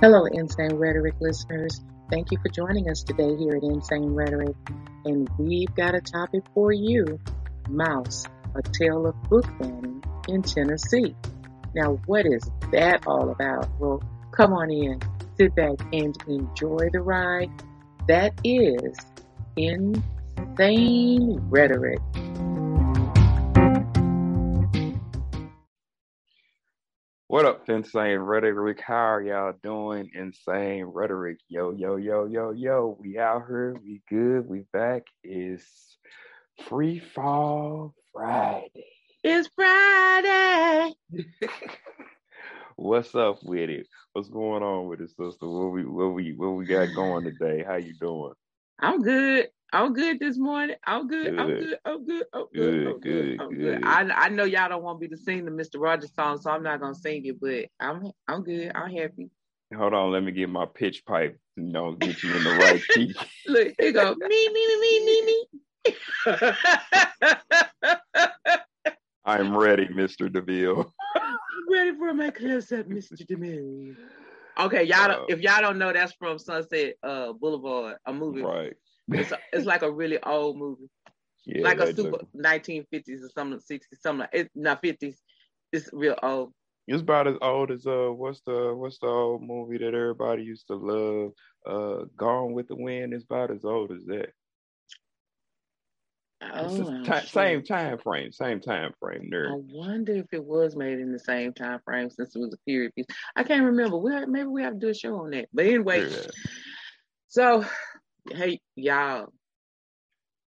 Hello, Insane Rhetoric listeners. Thank you for joining us today here at Insane Rhetoric. And we've got a topic for you Maus, a tale of book banning in Tennessee. Now, what is that all about? Well, come on in, sit back, and enjoy the ride. That is Insane Rhetoric. What up, Insane Rhetoric? How are y'all doing? Insane Rhetoric. Yo, yo, yo, yo, yo. We out here. We good. We back. It's Free Fall Friday. It's Friday. What's up with it? What's going on with it, sister? What we what we what we got going today? How you doing? I'm good. I'm good this morning. I'm good. I'm Good. good. I'm good. I'm good. Good, I'm good, I'm good. I I know y'all don't want me to sing the Mr. Rogers song, so I'm not gonna sing it. But I'm I'm good. I'm happy. Hold on, let me get my pitch pipe. You know, get you in the right key. Look, here you go. Me me me me me me. I'm ready, Mr. DeVille. I'm Ready for my close up, Mr. DeMille. Okay, y'all. Don't, Uh, if y'all don't know, that's from Sunset uh, Boulevard, a movie. Right. It's, it's like a really old movie. Yeah, like a super joke. 1950s or something, 60s, something like it's not 50s. It's real old. It's about as old as uh what's the what's the old movie that everybody used to love? Uh Gone with the Wind is about as old as that. Oh, the I'm ti- sure. same time frame, same time frame I wonder if it was made in the same time frame since it was a period piece. I can't remember. We have, maybe we have to do a show on that. But anyway, Yeah. so hey y'all.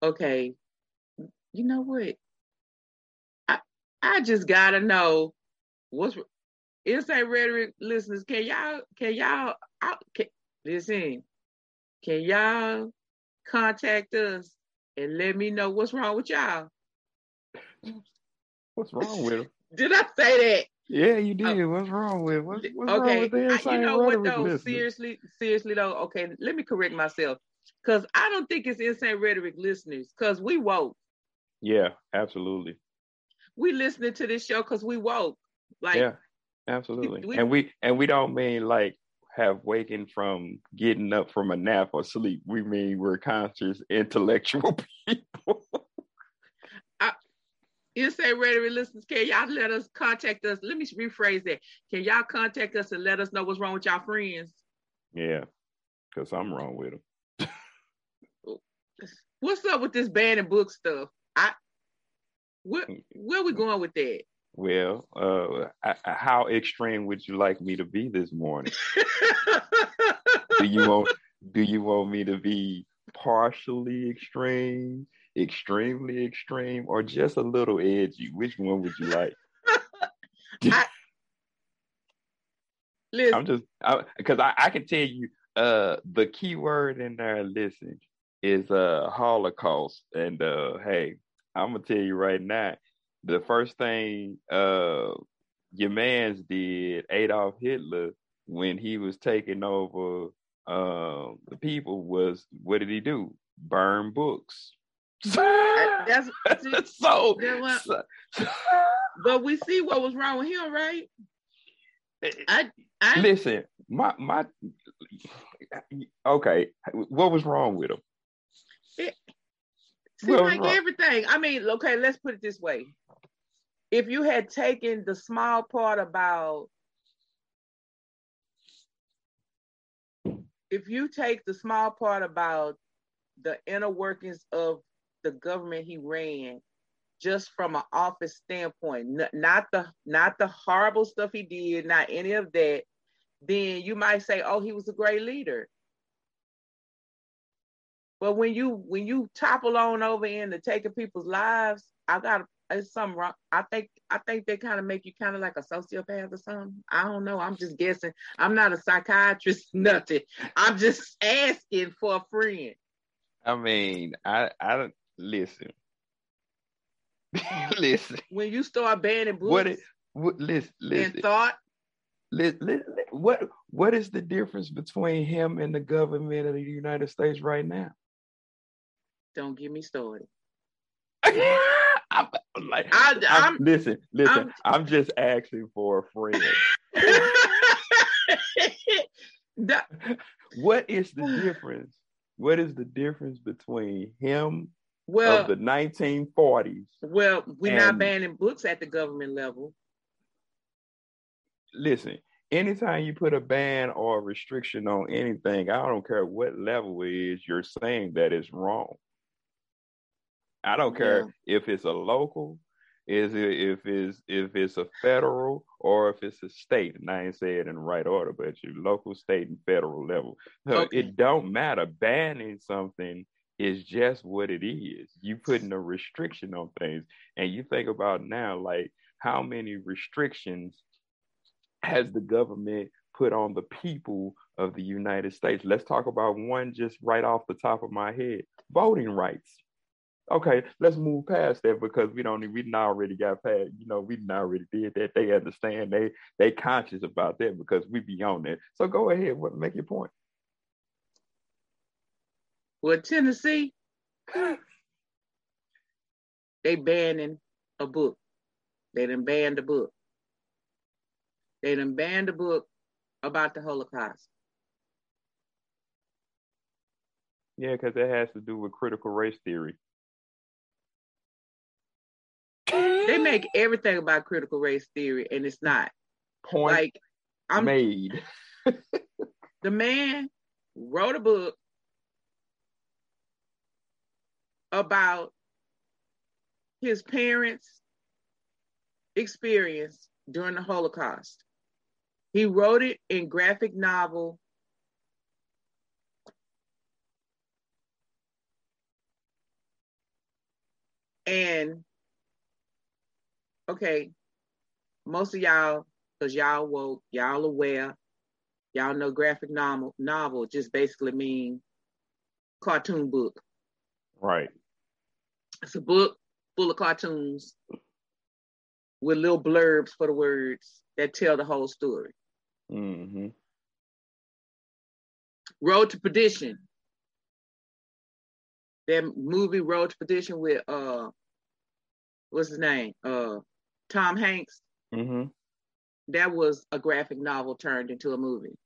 Okay, you know what? I I just gotta know what's insane rhetoric listeners. Can y'all can y'all I, can, listen? Can y'all contact us and let me know what's wrong with y'all? What's wrong with? Did I say that? Yeah, you oh. did. What's wrong with what's, what's wrong Oh. with the I- you know what though? listeners? Seriously, seriously though. Okay, let me correct myself because I don't think it's insane rhetoric listeners because we woke. Yeah, absolutely. We listening to this show because we woke. Like yeah, absolutely. we- and we and we don't mean like have waken from getting up from a nap or sleep. We mean we're conscious, intellectual people. insane rhetoric listeners, can y'all let us contact us? Let me rephrase that. Can y'all contact us and let us know what's wrong with y'all friends? yeah, because I'm wrong with them. What's up with this banning book stuff? I where where we going with that? Well, uh, I, I- how extreme would you like me to be this morning? do you want Do you want me to be partially extreme, extremely extreme, or just a little edgy? Which one would you like? Listen, I'm just because I, I, can tell you uh the key word in there listen is uh holocaust. And uh hey i'm gonna tell you right now the first thing uh your man's did adolf hitler when he was taking over um the people was what did he do? Burn books. That's that's so, That so but we see what was wrong with him, right? I I listen my my okay what was wrong with him See, Well, like right. everything. I mean, okay, let's put it this way. If you had taken the small part about, if you take the small part about the inner workings of the government he ran, just from an office standpoint, not the not the horrible stuff he did, not any of that, then you might say, oh, he was a great leader. But when you when you topple on over into taking people's lives, I got it's something wrong. I think I think they kind of make you kind of like a sociopath or something. I don't know. I'm just guessing. I'm not a psychiatrist, nothing. I'm just asking for a friend. I mean, I I don't listen. listen. When you start banning books What it what listen and listen, thought, li- li- li- what what is the difference between him and the government of the United States right now? Don't get me started. I'm, like, I- I'm- I'm- listen, listen. I'm- I'm, just asking for a friend. That, what is the difference? What is the difference between him well, of the 1940s? well, we're not banning books at the government level. Listen, anytime you put a ban or a restriction on anything, I don't care what level it is, you're saying that it's wrong. I don't care if it's a local, is it if it's if it's a federal or if it's a state. And I ain't say it in the right order, but your local, state, and federal level. So Okay. it don't matter. Banning something is just what it is. You putting a restriction on things. And you think about now, like how many restrictions has the government put on the people of the United States? Let's talk about one just right off the top of my head. Voting rights. Okay, let's move past that because we don't we not already got past, you know, we not already did that. They understand they they conscious about that because we be on that. So go ahead, what make your point. Well, Tennessee, they banning a book. They done banned a book. They done banned a book about the Holocaust. Yeah, because it has to do with critical race theory. They make everything about critical race theory, and it's not. point Like, I'm made. the man wrote a book about his parents' experience during the Holocaust. He wrote it in graphic novel. And okay, most of y'all, because y'all woke, y'all aware, y'all know graphic novel novel just basically mean cartoon book. Right. It's a book full of cartoons with little blurbs for the words that tell the whole story. Mm-hmm. Road to Perdition. That movie Road to Perdition with uh what's his name? Uh Tom Hanks. hmm That was a graphic novel turned into a movie.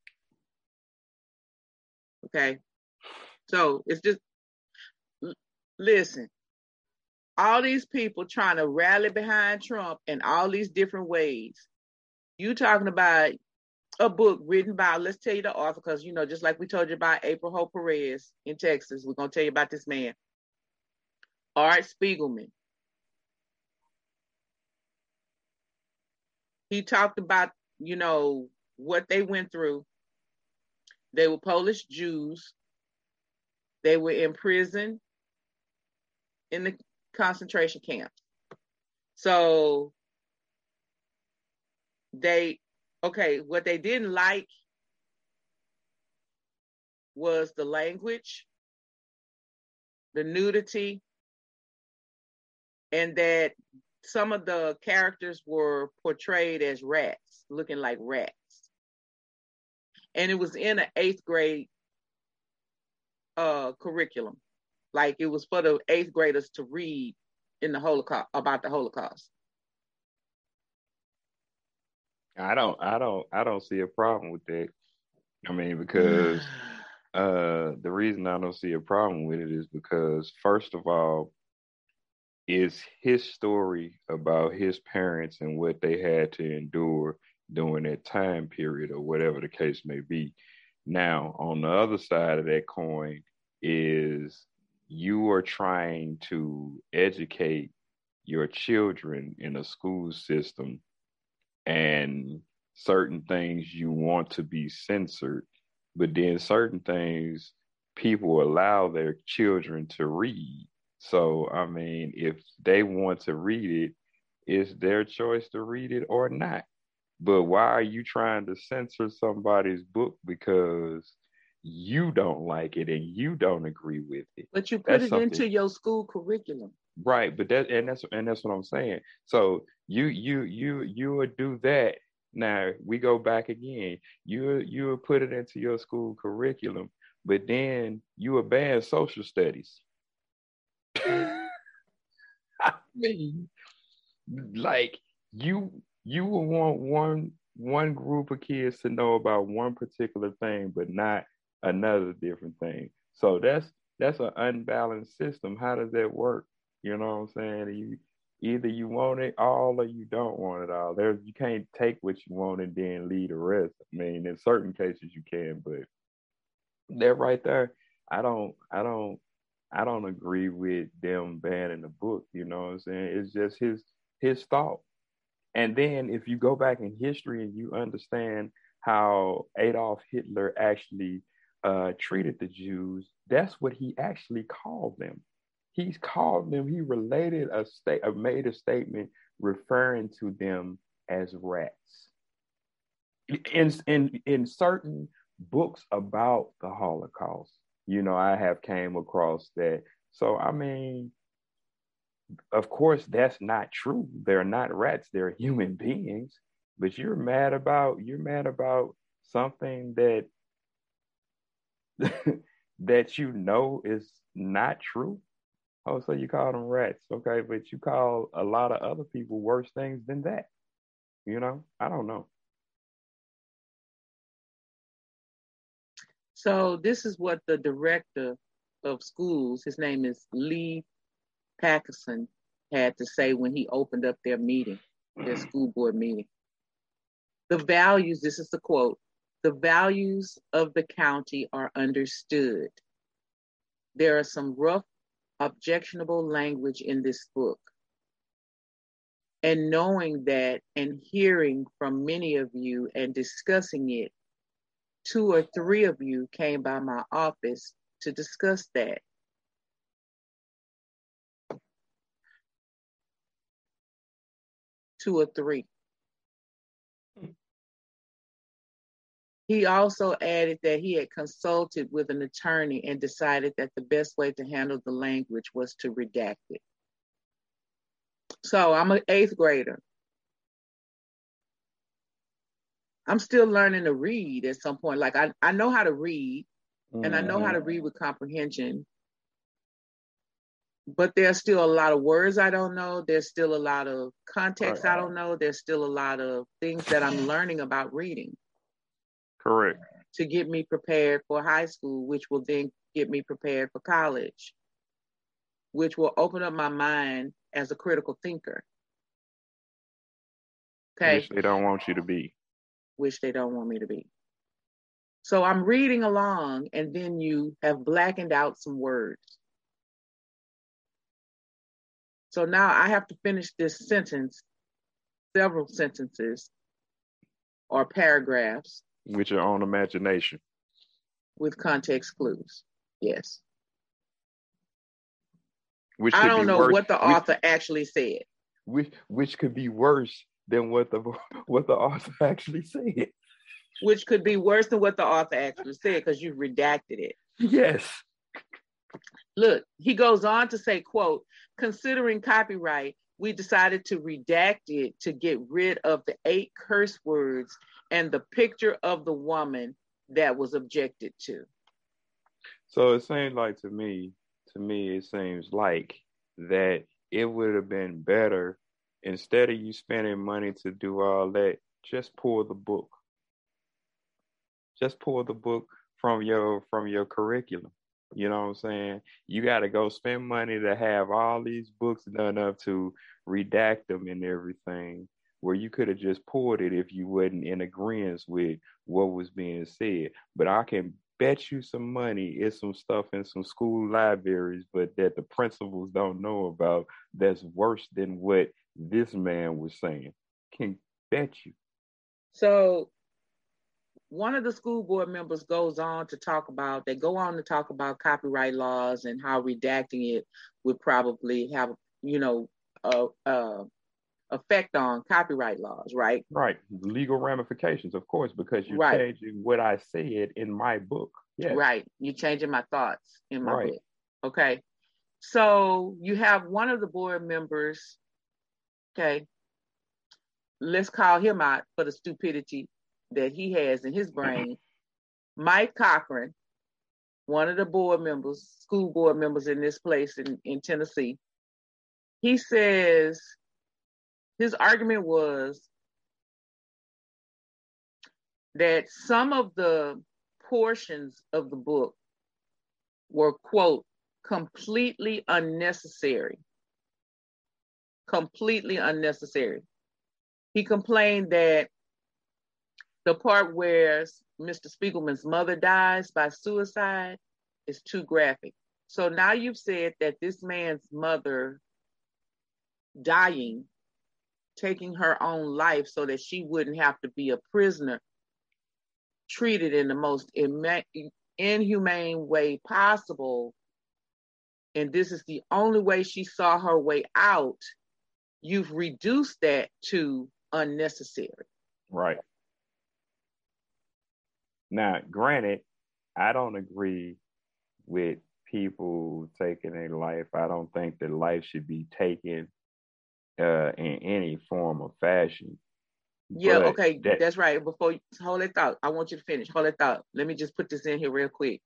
Okay. So it's just l- listen. All these people trying to rally behind Trump in all these different ways. You talking about a book written by, let's tell you the author, because you know, just like we told you about April Hope Perez in Texas, we're gonna tell you about this man. Art Spiegelman. He talked about, you know, what they went through. They were Polish Jews. They were in prison in the concentration camps. So they okay, what they didn't like was the language, the nudity, and that some of the characters were portrayed as rats, looking like rats. And it was in an eighth grade uh, curriculum. Like it was for the eighth graders to read in the Holocaust about the Holocaust. I don't I don't I don't see a problem with that. I mean, because uh the reason I don't see a problem with it is because first of all, it's his story about his parents and what they had to endure during that time period or whatever the case may be. Now, on the other side of that coin is you are trying to educate your children in a school system and certain things you want to be censored, but then certain things people allow their children to read. So, I mean, if they want to read it, it's their choice to read it or not. But why are you trying to censor somebody's book because you don't like it and you don't agree with it? But you put That's it something- into your school curriculum. Right, but that and that's and that's what I'm saying. So you you you you would do that. Now we go back again. You you would put it into your school curriculum, but then you would ban social studies. I mean, like you you would want one one group of kids to know about one particular thing, but not another different thing. So that's that's an unbalanced system. How does that work? You know what I'm saying? You either you want it all or you don't want it all. There you can't take what you want and then leave the rest. I mean, in certain cases you can, but that right there, I don't I don't I don't agree with them banning the book, you know what I'm saying? It's just his his thought. And then if you go back in history and you understand how Adolf Hitler actually uh, treated the Jews, that's what he actually called them. He's called them, he related a state, uh, made a statement referring to them as rats. In, in, in certain books about the Holocaust, you know, I have came across that. So, I mean, of course, that's not true. They're not rats, they're human beings. But you're mad about, you're mad about something that that you know is not true. Oh, so you call them rats, okay? But you call a lot of other people worse things than that. You know, I don't know. So this is what the director of schools, his name is Lee Parkison, had to say when he opened up their meeting, their mm-hmm. school board meeting. The values, this is the quote, the values of the county are understood. There are some rough, objectionable language in this book. And knowing that and hearing from many of you and discussing it, two or three of you came by my office to discuss that. Two or three. He also added that he had consulted with an attorney and decided that the best way to handle the language was to redact it. So I'm an eighth grader. I'm still learning to read at some point. Like I, I know how to read mm-hmm. and I know how to mm-hmm. read with comprehension. But there's still a lot of words I don't know. There's still a lot of context right. I don't know. There's still a lot of things that I'm learning about reading. Correct. To get me prepared for high school, which will then get me prepared for college, which will open up my mind as a critical thinker. Okay. Which they don't want you to be. Which they don't want me to be. So I'm reading along, and then you have blackened out some words. So now I have to finish this sentence, several sentences or paragraphs with your own imagination. With context clues, yes. Which I don't know worse, what the author which, actually said. Which which could be worse than what the what the author actually said. Which could be worse than what the author actually said because you redacted it. Yes. Look, he goes on to say, quote, considering copyright, we decided to redact it to get rid of the eight curse words and the picture of the woman that was objected to. So it seems like to me, to me, it seems like that it would have been better instead of you spending money to do all that, just pull the book. Just pull the book from your from your curriculum. You know what I'm saying? You got to go spend money to have all these books done up to redact them and everything where you could have just pulled it if you wasn't in agreement with what was being said. But I can bet you some money it's some stuff in some school libraries, but that the principals don't know about that's worse than what this man was saying. Can bet you. So one of the school board members goes on to talk about they go on to talk about copyright laws and how redacting it would probably have you know a, a effect on copyright laws, right? Right. Legal ramifications, of course, because you're right. changing what I said in my book. Yes. Right. You're changing my thoughts in my right. book. Okay. So you have one of the board members, okay, let's call him out for the stupidity that he has in his brain. Mike Cochran, one of the board members, school board members in this place in, in Tennessee, he says his argument was that some of the portions of the book were, quote, completely unnecessary. Completely unnecessary. He complained that the part where Mr. Spiegelman's mother dies by suicide is too graphic. So now you've said that this man's mother dying, taking her own life so that she wouldn't have to be a prisoner, treated in the most inhumane way possible. And this is the only way she saw her way out. You've reduced that to unnecessary. Right. Now, granted, I don't agree with people taking a life. I don't think that life should be taken uh, in any form or fashion. Yeah, but okay, that, that's right. Before you hold that thought, I want you to finish. Hold that thought. Let me just put this in here real quick.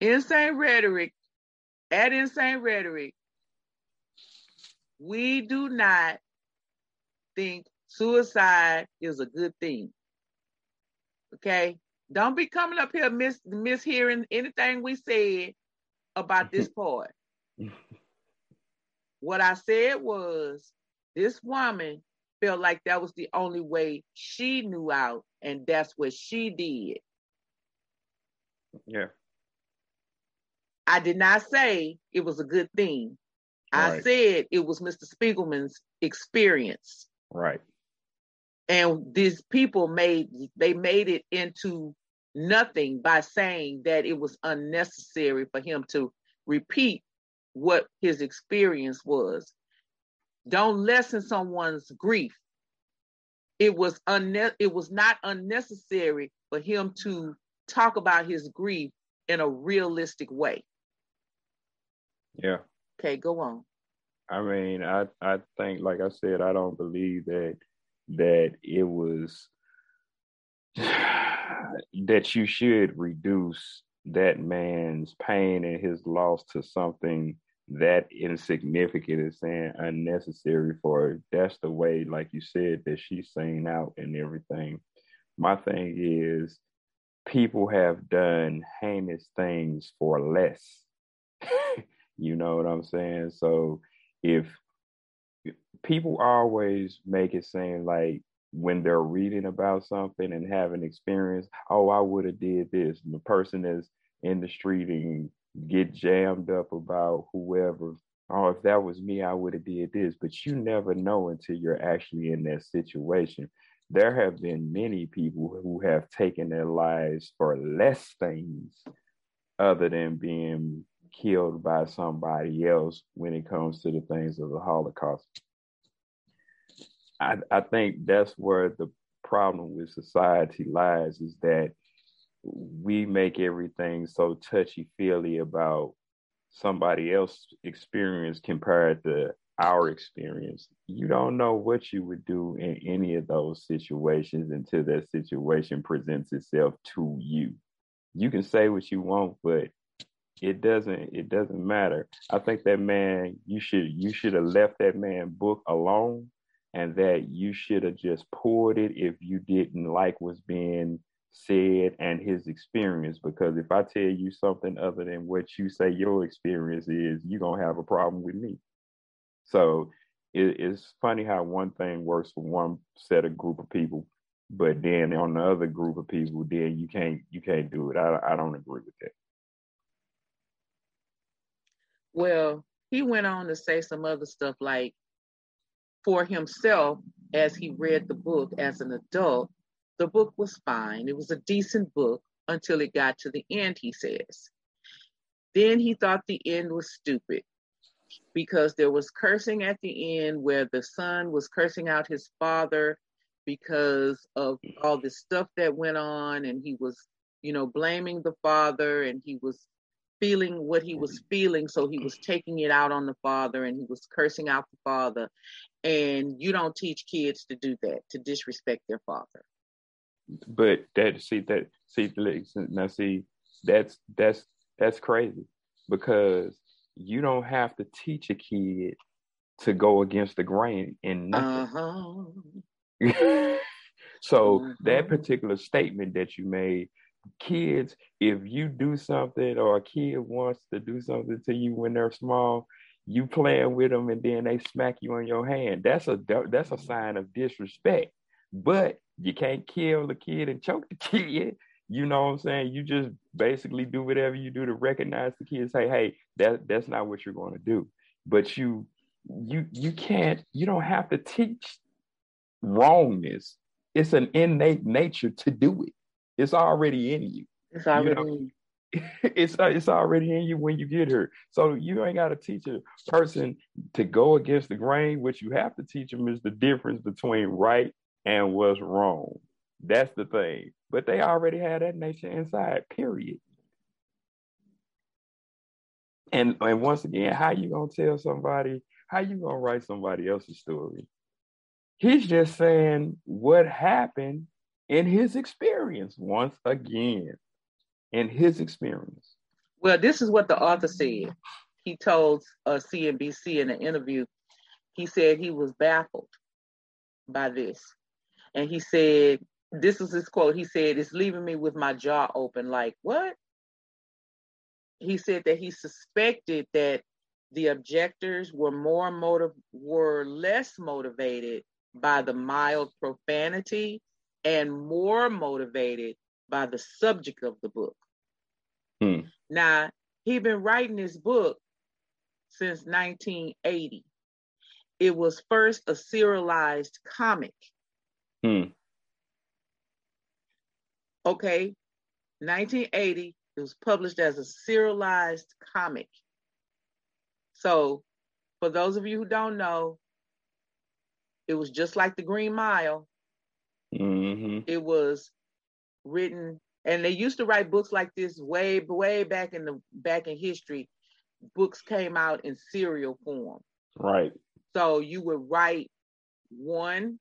Insane rhetoric, at insane rhetoric, we do not think suicide is a good thing. Okay? Don't be coming up here mis mishearing anything we said about this part. what I said was this woman felt like that was the only way she knew out, and that's what she did. Yeah. I did not say it was a good thing. Right. I said it was Mr. Spiegelman's experience. Right and these people made they made it into nothing by saying that it was unnecessary for him to repeat what his experience was don't lessen someone's grief it was unne- it was not unnecessary for him to talk about his grief in a realistic way yeah okay go on. I mean i i think like i said i don't believe that that it was that you should reduce that man's pain and his loss to something that insignificant and saying unnecessary for that's the way like you said that she's saying out and everything. My thing is people have done heinous things for less you know what i'm saying so if people always make it seem like when they're reading about something and having experience, oh, I would have did this. And the person is in the street and get jammed up about whoever. Oh, if that was me, I would have did this. But you never know until you're actually in that situation. There have been many people who have taken their lives for less things other than being killed by somebody else when it comes to the things of the Holocaust. I, I think that's where the problem with society lies is that we make everything so touchy feely about somebody else's experience compared to our experience. You don't know what you would do in any of those situations until that situation presents itself to you. You can say what you want, but it doesn't it doesn't matter. I think that man you should you should have left that man book alone and that you should have just pulled it if you didn't like what's being said and his experience. Because if I tell you something other than what you say your experience is, you're going to have a problem with me. So it, it's funny how one thing works for one set of group of people, but then on the other group of people, then you can't you can't do it. I, I don't agree with that. Well, he went on to say some other stuff like for himself as he read the book as an adult, the book was fine. It was a decent book until it got to the end, he says. Then he thought the end was stupid because there was cursing at the end where the son was cursing out his father because of all this stuff that went on and he was you know blaming the father and he was feeling what he was feeling so he was taking it out on the father and he was cursing out the father and you don't teach kids to do that to disrespect their father but that see that see now see that's that's that's crazy because you don't have to teach a kid to go against the grain in nothing uh-huh. So Mhm. that particular statement that you made, kids, if you do something or a kid wants to do something to you when they're small, you playing with them and then they smack you on your hand. That's a that's a sign of disrespect. But you can't kill the kid and choke the kid. You know what I'm saying? You just basically do whatever you do to recognize the kid say, hey, that that's not what you're going to do. But you you you can't you don't have to teach wrongness. It's an innate nature to do it. It's already in you. It's already know, it's uh, it's already in you when you get here. So you ain't got to teach a person to go against the grain. What you have to teach them is the difference between right and what's wrong. That's the thing. But they already had that nature inside. Period. And and once again, how you gonna tell somebody? How you gonna write somebody else's story? He's just saying what happened in his experience once again in his experience. Well, this is what the author said. He told uh, CNBC in an interview, he said he was baffled by this. And he said, this is his quote. He said, It's leaving me with my jaw open. Like, what? He said that he suspected that the objectors were more motive were less motivated by the mild profanity and more motivated by the subject of the book. Hmm. Now, he'd been writing this book since 1980. It was first a serialized comic. Hmm. Okay, 1980, it was published as a serialized comic. So, for those of you who don't know, it was just like the Green Mile. Mm-hmm. It was written, and they used to write books like this way, way back in the back in history. Books came out in serial form. Right. So you would write one,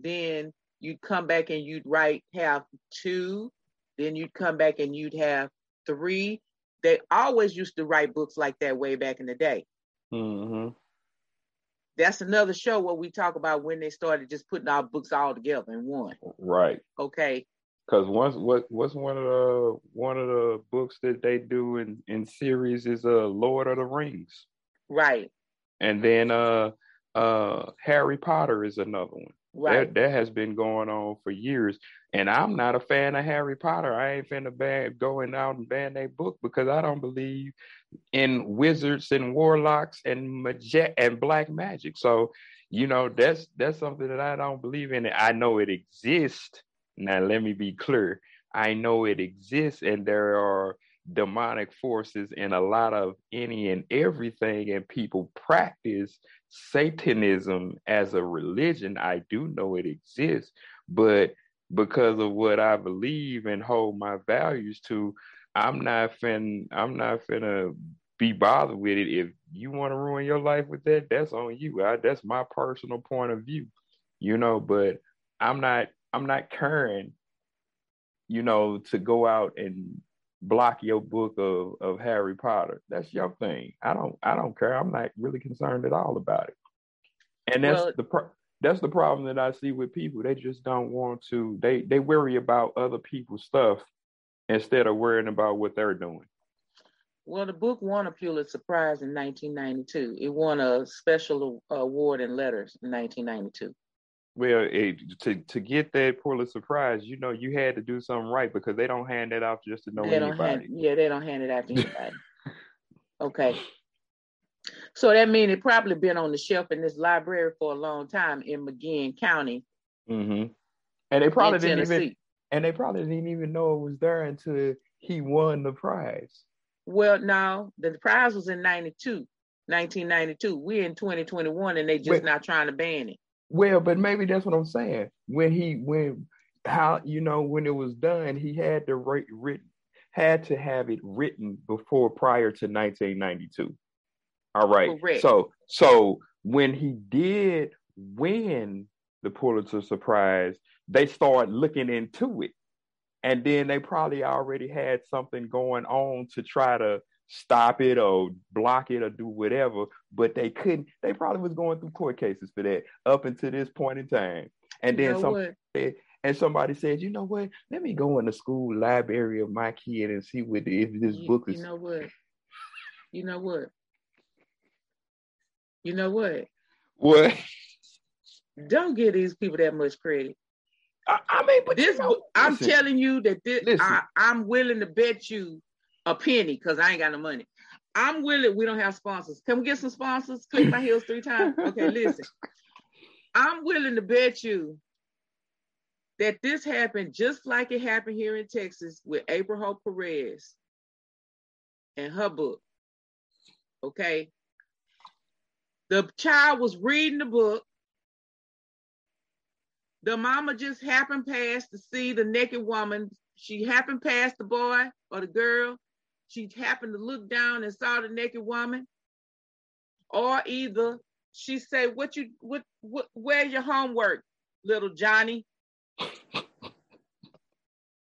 then you'd come back and you'd write have two, then you'd come back and you'd have three. They always used to write books like that way back in the day. Mm-hmm. That's another show where we talk about when they started just putting our books all together in one. Right. Okay. Because once what what's one of the one of the books that they do in in series is uh Lord of the Rings, Right. and then uh uh Harry Potter is another one. Right. That that has been going on for years, and I'm not a fan of Harry Potter. I ain't finna ban going out and ban a book because I don't believe in wizards and warlocks and magic and black magic. So you know that's that's something that I don't believe in. I know it exists. Now let me be clear. I know it exists, and there are demonic forces in a lot of any and everything, and people practice Satanism as a religion. I do know it exists, but because of what I believe and hold my values to, I'm not fin I'm not finna be bothered with it. If you want to ruin your life with that, that's on you. I, that's my personal point of view, you know. But I'm not I'm not caring, you know, to go out and block your book of, of Harry Potter. That's your mm-hmm. thing. I don't I don't care. I'm not really concerned at all about it. And that's Well- the pro- that's the problem that I see with people. They just don't want to. They they worry about other people's stuff instead of worrying about what they're doing. Well, the book won a Pulitzer Prize in 1992. It won a special award in letters in 1992. Well, it, to to get that Pulitzer Prize, you know, you had to do something right because they don't hand that out just to know they don't hand, yeah, they don't hand it out to anybody. okay. So that means it probably been on the shelf in this library for a long time in McMinn County hmm And they probably didn't even and they probably didn't even know it was there until he won the prize. Well, no, the prize was in 92, 1992. We're in 2021 and they just Wait. not trying to ban it. Well, but maybe that's what I'm saying. When he when how you know when it was done, he had to write written had to have it written before prior to 1992. All right. Correct. So so when he did win the Pulitzer Prize, they started looking into it. And then they probably already had something going on to try to stop it or block it or do whatever, but they couldn't. They probably was going through court cases for that up until this point in time. And You then know some and somebody said, you know what? Let me go in the school library of my kid and see what if this you, book is. You know what? You know what? You know what? What? Don't give these people that much credit. I, I mean, but This you know, I'm listen, telling you that this Listen. I, I'm willing to bet you a penny because I ain't got no money. I'm willing. We don't have sponsors. Can we get some sponsors? Click my heels three times. Okay, listen. I'm willing to bet you that this happened just like it happened here in Texas with April Hope Perez and her book. Okay. The child was reading the book. The mama just happened past to see the naked woman. She happened past the boy or the girl. She happened to look down and saw the naked woman. Or either she said, What you what what where's your homework, little Johnny?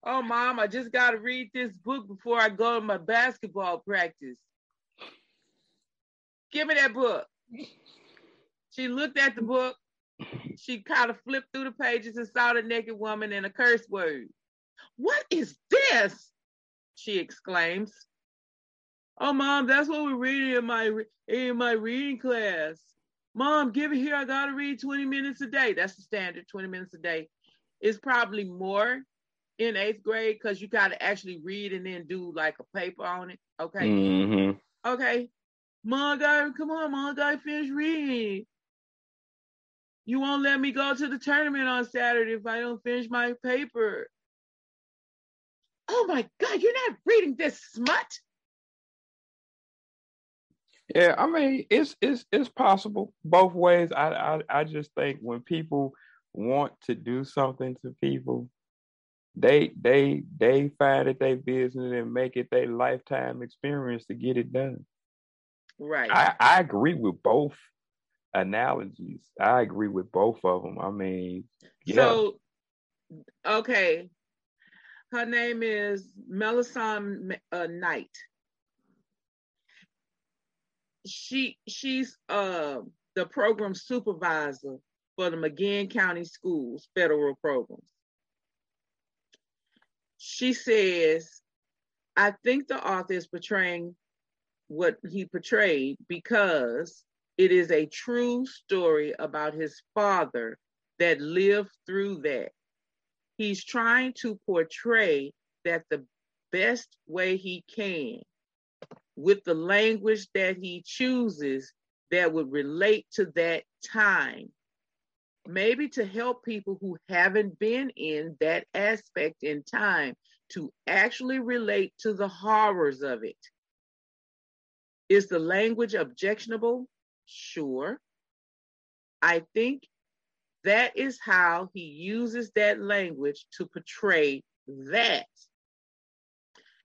oh mom, I just gotta read this book before I go to my basketball practice. Give me that book. She looked at the book. She kind of flipped through the pages and saw the naked woman and a curse word. What is this? She exclaims. Oh, mom, that's what we're reading in my in my reading class. Mom, give it here. I gotta read 20 minutes a day. That's the standard, 20 minutes a day. It's probably more in eighth grade because you gotta actually read and then do like a paper on it. Okay. Mhm. Okay. Mom, gotta come on, mom, I gotta finish reading. You won't let me go to the tournament on Saturday if I don't finish my paper. Oh my God, you're not reading this smut? Yeah, I mean, it's it's it's possible both ways. I I I just think when people want to do something to people, they they they find it their business and make it their lifetime experience to get it done. Right. I I agree with both analogies. I agree with both of them. I mean, yeah, So, okay. Her name is Melasawn uh, Knight. She she's uh, the program supervisor for the McMinn County Schools federal programs. She says, I think the author is portraying what he portrayed because it is a true story about his father that lived through that. He's trying to portray that the best way he can with the language that he chooses that would relate to that time. Maybe to help people who haven't been in that aspect in time to actually relate to the horrors of it. Is the language objectionable? Sure. I think that is how he uses that language to portray that.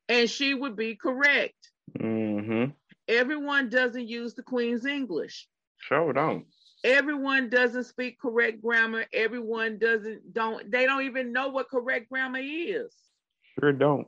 And she would be correct. hmm Everyone doesn't use the Queen's English. Sure don't. Everyone doesn't speak correct grammar. Everyone doesn't don't they don't even know what correct grammar is. Sure don't.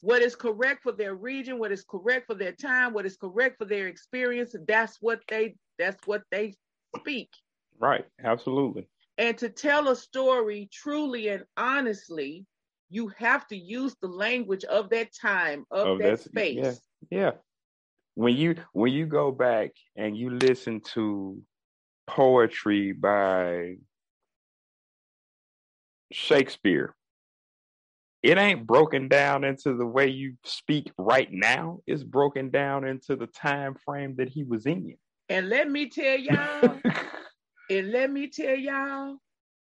What is correct for their region, what is correct for their time, what is correct for their experience, that's what they that's what they speak. Right. Absolutely. And to tell a story truly and honestly, you have to use the language of that time, of that- space. yeah. Yeah. When you when you go back and you listen to poetry by Shakespeare, it ain't broken down into the way you speak right now. It's broken down into the time frame that he was in. And let me tell y'all, and let me tell y'all,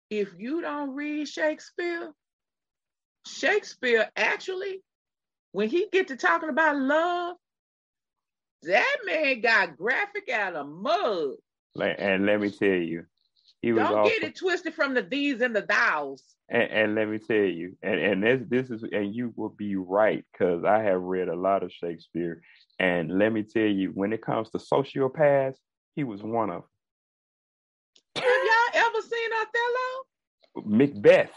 if you don't read Shakespeare, Shakespeare actually, when he get to talking about love, that man got graphic out of mud. And let me tell you, he was Don't also, get it twisted from the these and the thous. And, and let me tell you, and and this this is, and you will be right because I have read a lot of Shakespeare, and let me tell you, when it comes to sociopaths, he was one of Have y'all ever seen Othello? them. Macbeth.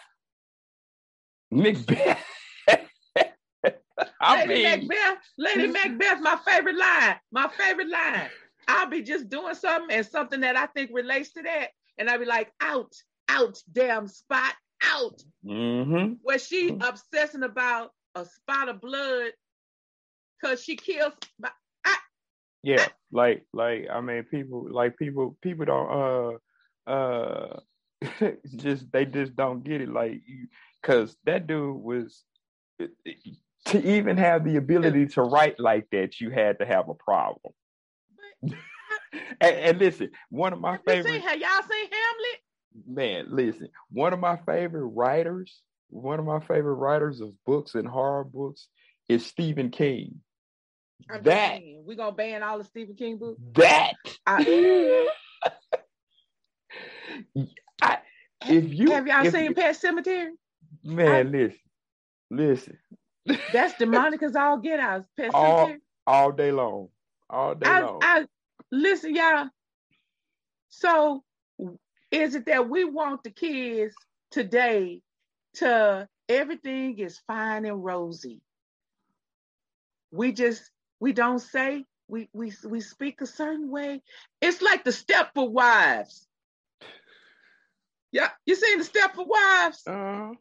Macbeth. I Lady mean, Macbeth, Lady Macbeth, my favorite line, my favorite line. I'll be just doing something and something that I think relates to that. and I'll be like, out, out, damn spot, out. Mm-hmm. Where she obsessing about a spot of blood because she kills. I, Yeah, like like I mean people like people people don't uh uh just they just don't get it like you because that dude was to even have the ability to write like that you had to have a problem. and, and listen, one of my favorite have y'all seen Hamlet? Man, listen, one of my favorite writers, one of my favorite writers of books and horror books is Stephen King. I'm That saying, we gonna ban all the Stephen King books. that I, I, if you have y'all seen you- Pet Sematary? man, listen, listen, That's demonic as all get out. Pet All- Cemetery. all day long, all day I, long. I listen, y'all. So is it that we want the kids today to everything is fine and rosy? We just we don't say we we we speak a certain way. It's like the Stepford Wives. Yeah, you seen the Stepford Wives? uh,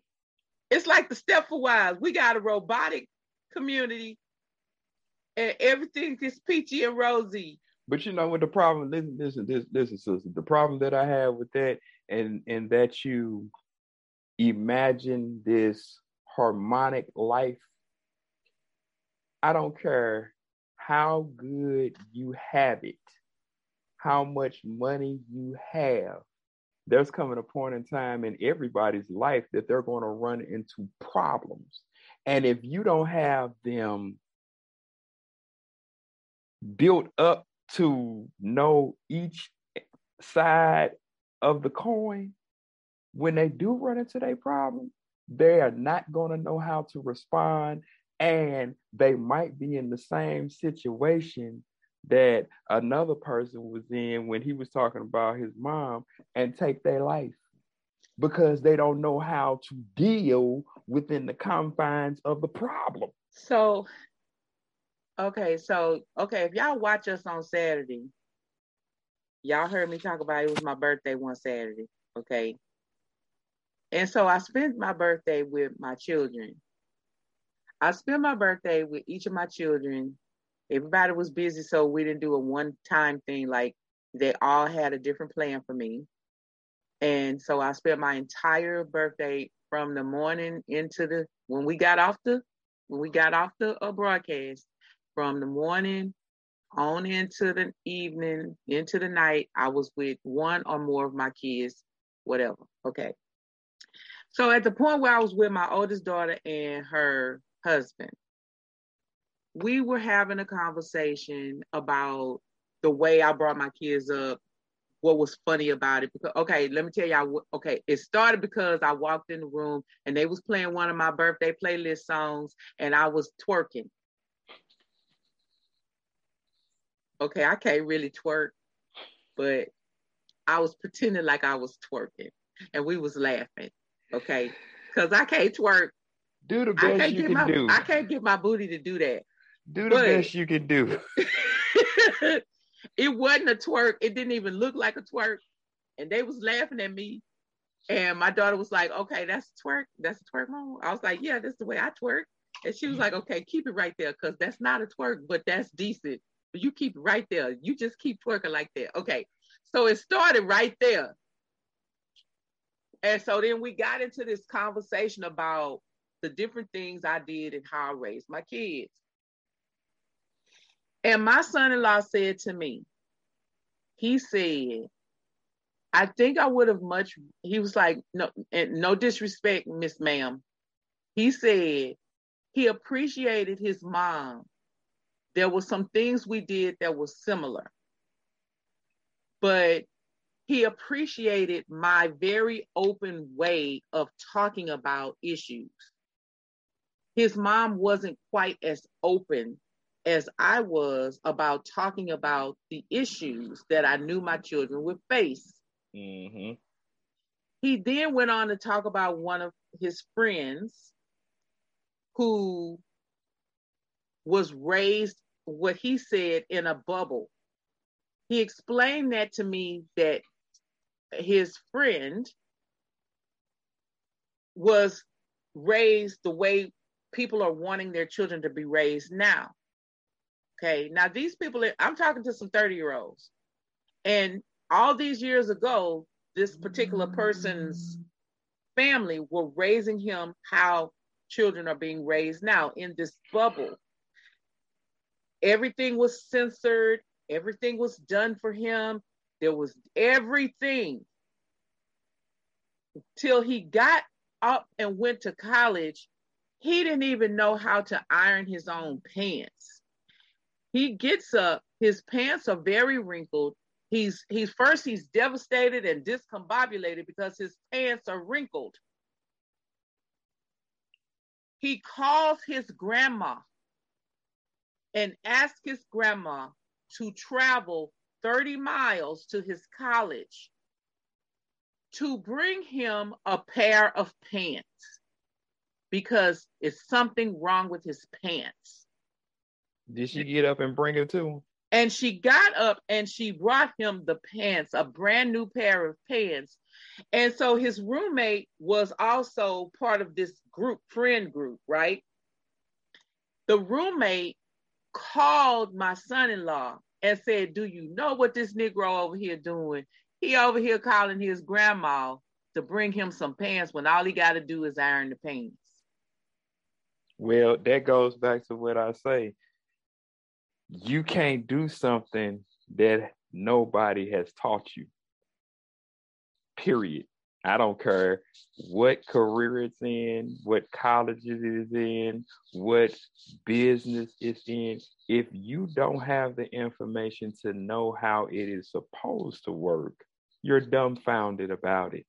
It's like the Stepford Wives. We got a robotic community, and everything is peachy and rosy. But you know what the problem? Listen, listen, listen, sister. The problem that I have with that, and and that you imagine this harmonic life. I don't care how good you have it, how much money you have. There's coming a point in time in everybody's life that they're going to run into problems. And if you don't have them built up to know each side of the coin, when they do run into their problem, they are not going to know how to respond. And they might be in the same situation that another person was in when he was talking about his mom and take their life because they don't know how to deal within the confines of the problem. So, okay, so okay, if y'all watch us on Saturday, y'all heard me talk about it was my birthday one Saturday, okay? And so I spent my birthday with my children. I spent my birthday with each of my children. Everybody was busy, so we didn't do a one-time thing. Like they all had a different plan for me. And so I spent my entire birthday from the morning into the when we got off the when we got off the uh, broadcast from the morning on into the evening into the night i was with one or more of my kids whatever okay? So at the point where i was with my oldest daughter and her husband we were having a conversation about the way i brought my kids up what was funny about it because okay let me tell y'all okay it started because i walked in the room and they was playing one of my birthday playlist songs and i was twerking okay i can't really twerk but i was pretending like i was twerking and we was laughing okay because i can't twerk Do the best you can my do. i can't get my booty to do that Do the but- best you can do. it wasn't a twerk. It didn't even look like a twerk. And they was laughing at me. And my daughter was like, okay, that's a twerk. That's a twerk mom. I was like, yeah, that's the way I twerk. And she was like, okay, keep it right there because that's not a twerk, but that's decent. You keep right there. You just keep twerking like that. Okay. So it started right there. And so then we got into this conversation about the different things I did and how I raised my kids. And my son in law said to me, he said, I think I would have much, he was like, no, and no disrespect, Miss Ma'am. He said he appreciated his mom. There were some things we did that were similar, but he appreciated my very open way of talking about issues. His mom wasn't quite as open as I was about talking about the issues that I knew my children would face. Mm-hmm. He then went on to talk about one of his friends who was raised, what he said, in a bubble. He explained that to me that his friend was raised the way people are wanting their children to be raised now. Okay, now these people, I'm talking to some 30 year olds, and all these years ago, this particular person's family were raising him how children are being raised now in this bubble. Everything was censored, everything was done for him. There was everything till he got up and went to college. He didn't even know how to iron his own pants. He gets up, his pants are very wrinkled. He's he's first he's devastated and discombobulated because his pants are wrinkled. He calls his grandma and asks his grandma to travel 30 miles to his college to bring him a pair of pants because it's something wrong with his pants. Did she get up and bring it to him? And she got up and she brought him the pants, a brand new pair of pants. And so his roommate was also part of this group, friend group, right? The roommate called my son in law and said, Do you know what this Negro over here doing? He over here calling his grandma to bring him some pants when all he got to do is iron the pants. Well, that goes back to what I say you can't do something that nobody has taught you. Period. I don't care what career it's in, what college it is in, what business it's in. If you don't have the information to know how it is supposed to work, you're dumbfounded about it.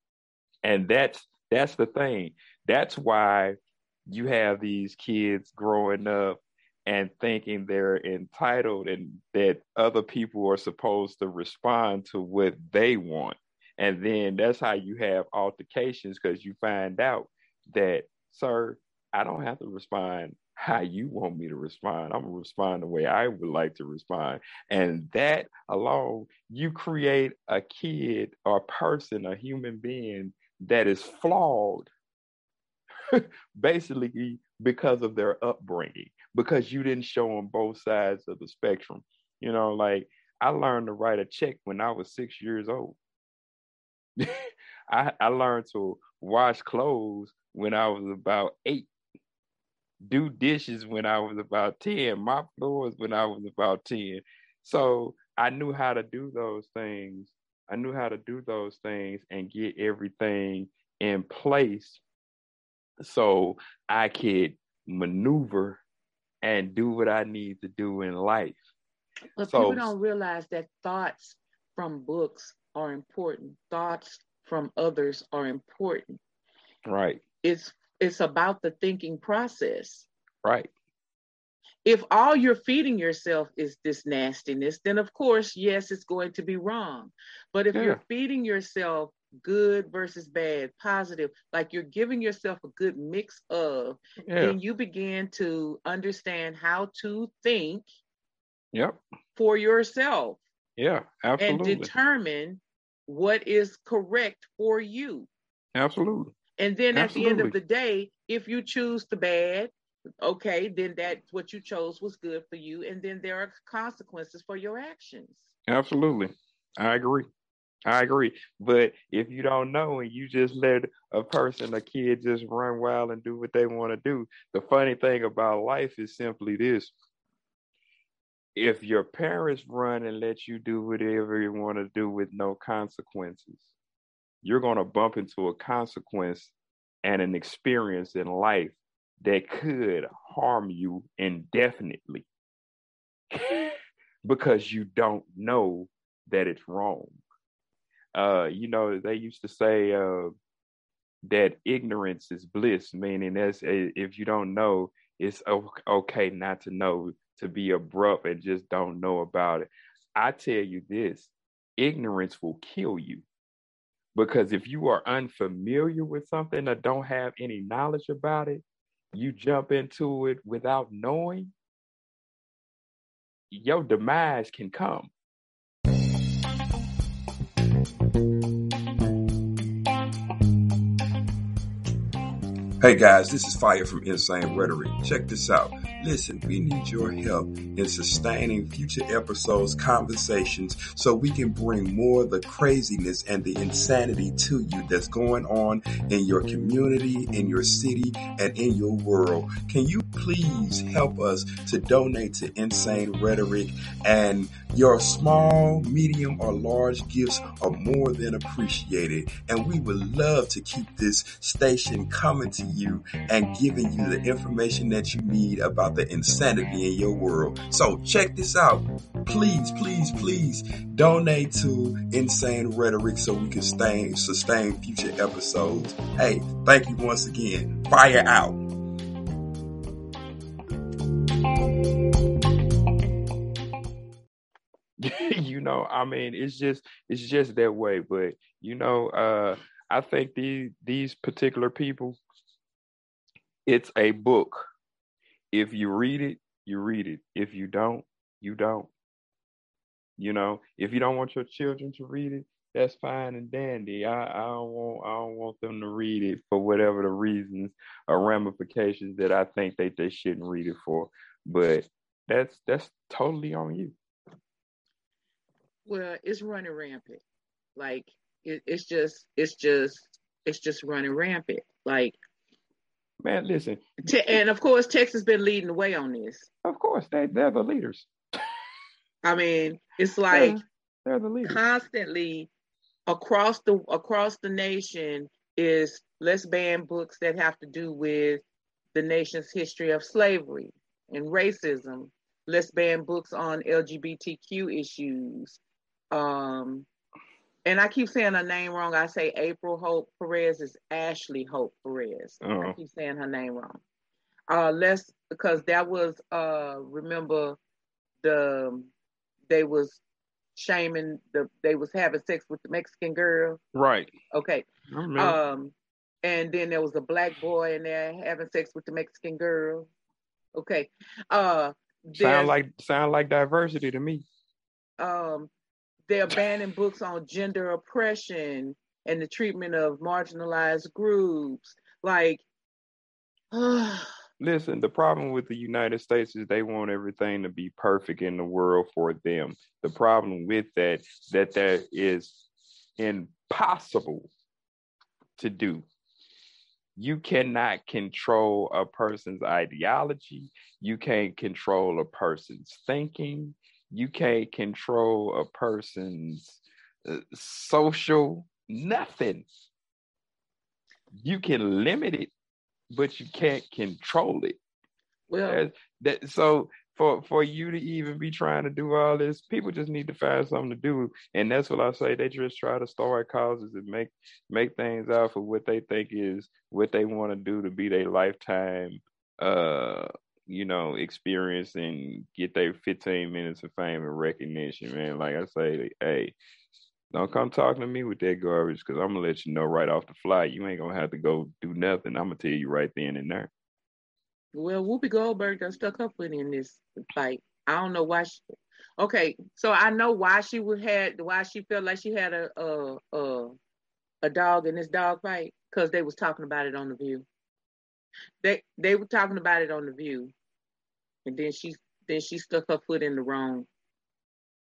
And that's that's the thing. That's why you have these kids growing up and thinking they're entitled and that other people are supposed to respond to what they want. And then that's how you have altercations because you find out that, sir, I don't have to respond how you want me to respond. I'm gonna respond the way I would like to respond. And that alone, you create a kid or a person, a human being that is flawed basically because of their upbringing because you didn't show them both sides of the spectrum. You know, like I learned to write a check when I was six years old. I, I learned to wash clothes when I was about eight, do dishes when I was about 10, mop floors when I was about 10. So I knew how to do those things. I knew how to do those things and get everything in place so I could maneuver and do what I need to do in life. But so, people don't realize that thoughts from books are important. Thoughts from others are important. Right. It's it's about the thinking process. Right. If all you're feeding yourself is this nastiness, then of course, yes, it's going to be wrong. But if yeah. you're feeding yourself good versus bad, positive, like you're giving yourself a good mix of, yeah. then you begin to understand how to think yep. for yourself. Yeah, absolutely. And determine what is correct for you. Absolutely. And then at the end of the day, if you choose the bad, okay, then that what you chose was good for you. And then there are consequences for your actions. Absolutely. I agree. I agree. But if you don't know and you just let a person, a kid just run wild and do what they want to do, the funny thing about life is simply this. If your parents run and let you do whatever you want to do with no consequences, you're going to bump into a consequence and an experience in life that could harm you indefinitely. Because you don't know that it's wrong. Uh, you know, they used to say uh, that ignorance is bliss, meaning that's if you don't know, it's okay not to know, to be abrupt and just don't know about it. I tell you this ignorance will kill you. Because if you are unfamiliar with something or don't have any knowledge about it, you jump into it without knowing, your demise can come. Hey guys, this is Fire from Insane Rhetoric. Check this out. Listen, we need your help in sustaining future episodes, conversations, so we can bring more of the craziness and the insanity to you that's going on in your community, in your city, and in your world. Can you please help us to donate to Insane Rhetoric? And your small, medium, or large gifts are more than appreciated. And we would love to keep this station coming to you and giving you the information that you need about the insanity in your world. So check this out. Please, please, please donate to Insane Rhetoric so we can stay, sustain future episodes. Hey, thank you once again. Fire out. you know, I mean, it's just it's just that way. But you know, uh, I think these these particular people, it's a book. If you read it, you read it. If you don't, you don't. You know, if you don't want your children to read it, that's fine and dandy. I, I don't want I don't want them to read it for whatever the reasons or ramifications that I think that they shouldn't read it for. But that's that's totally on you. Well, it's running rampant. Like it, it's just, it's just, it's just running rampant. Like, man, listen. Te- and of course, Texas been leading the way on this. Of course, they they're the leaders. I mean, it's like yeah, they're the leaders. constantly across the across the nation is let's ban books that have to do with the nation's history of slavery and racism. Let's ban books on LGBTQ issues um, and I keep saying her name wrong. I say April Hope Perez is Ashley Hope Perez. Uh-huh. I keep saying her name wrong. Uh, let's because that was uh remember the they was shaming the they was having sex with the Mexican girl. Right. Okay. Um, and then there was a black boy in there having sex with the Mexican girl. Okay. Uh, sound like sound like diversity to me. Um, they're banning books on gender oppression and the treatment of marginalized groups. Like, listen, the problem with the United States is they want everything to be perfect in the world for them. The problem with that that that is impossible to do. You cannot control a person's ideology. You can't control a person's thinking you can't control a person's uh, social nothing. You can limit it, but you can't control it. Well, that so for for you to even be trying to do all this, people just need to find something to do, and that's what I say. They just try to start causes and make make things out for what they think is what they want to do to be their lifetime uh you know, experience and get their 15 minutes of fame and recognition, man. Like I say, hey, don't come talking to me with that garbage because I'm gonna let you know right off the fly. You ain't gonna have to go do nothing. I'm gonna tell you right then and there. Well, Whoopi Goldberg got stuck up with in this fight. I don't know why. She, okay, so I know why she would had why she felt like she had a a a, a dog in this dog fight because they was talking about it on the View. They they were talking about it on the View, and then she then she stuck her foot in the wrong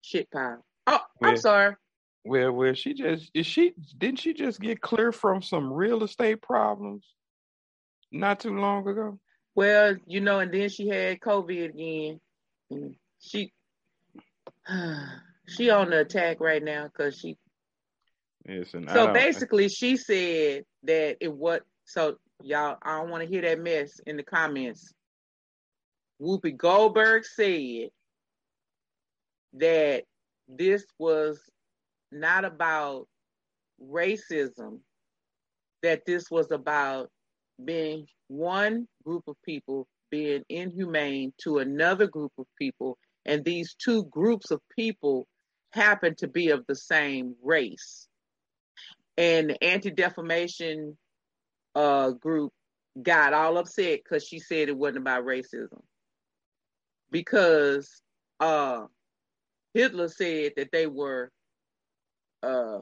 shit pile. Oh, I'm sorry. Well, well, she just is she didn't she just get clear from some real estate problems not too long ago? Well, you know, and then she had COVID again. And she she on the attack right now because she. Listen, so basically, she said that it what so y'all. I don't want to hear that mess in the comments. Whoopi Goldberg said that this was not about racism, that this was about being one group of people being inhumane to another group of people, and these two groups of people happen to be of the same race. And the anti defamation uh, group got all upset because she said it wasn't about racism. Because uh, Hitler said that they were uh,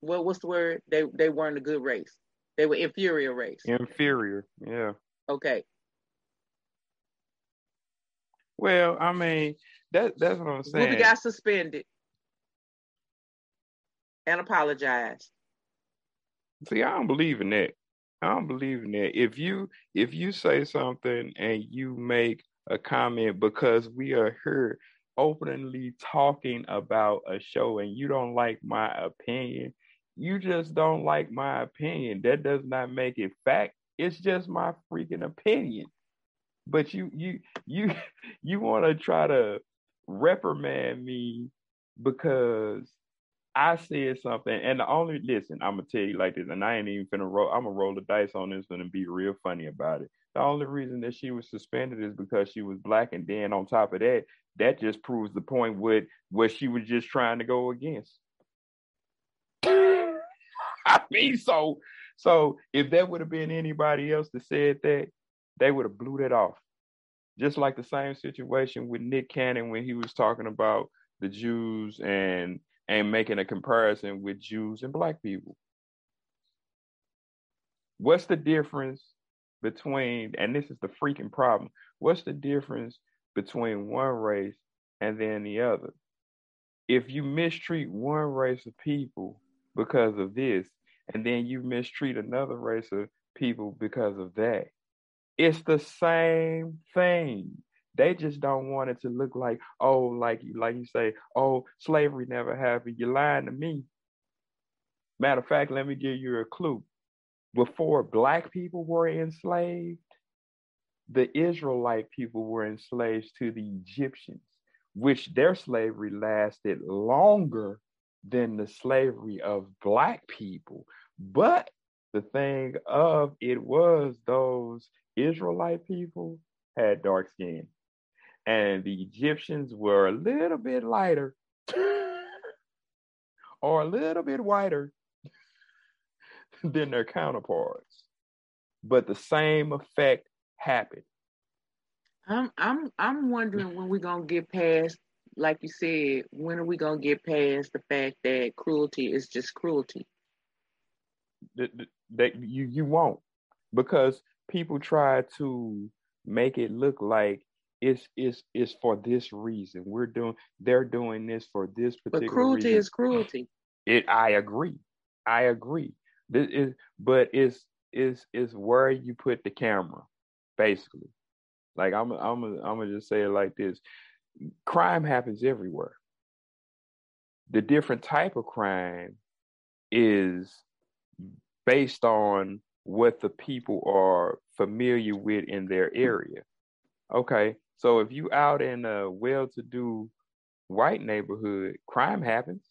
What what's the word? They they weren't a good race. They were inferior race. Inferior, yeah. Okay. Well, I mean, that that's what I'm saying. Whoopi got suspended and apologized. See, I don't believe in that. I don't believe in that. If you if you say something and you make a comment because we are here openly talking about a show and you don't like my opinion, you just don't like my opinion. That does not make it fact. It's just my freaking opinion. But you you you you want to try to reprimand me because I said something, and the only listen, I'm gonna tell you like this, and I ain't even finna roll. I'm gonna roll the dice on this and be real funny about it. The only reason that she was suspended is because she was black, and then on top of that, that just proves the point with what she was just trying to go against. I mean, so so if that would have been anybody else that said that, they would have blew that off. Just like the same situation with Nick Cannon when he was talking about the Jews and and making a comparison with Jews and black people. What's the difference between, and this is the freaking problem, what's the difference between one race and then the other? If you mistreat one race of people because of this, and then you mistreat another race of people because of that, it's the same thing. They just don't want it to look like, oh, like like you say, oh, slavery never happened. You're lying to me. Matter of fact, let me give you a clue. Before black people were enslaved, the Israelite people were enslaved to the Egyptians, which their slavery lasted longer than the slavery of black people. But the thing of it was those Israelite people had dark skin and the Egyptians were a little bit lighter or a little bit whiter than their counterparts. But the same effect happened. I'm I'm I'm wondering when we're gonna get past, like you said, when are we gonna get past the fact that cruelty is just cruelty? That, that you you won't because people try to make it look like it's it's it's for this reason. We're doing they're doing this for this particular But cruelty reason. is cruelty. It I agree. I agree. This is but it's is is where you put the camera, basically. Like I'm I'm I'm gonna just say it like this. Crime happens everywhere. The different type of crime is based on what the people are familiar with in their area. Okay, so if you out in a well-to-do white neighborhood, crime happens.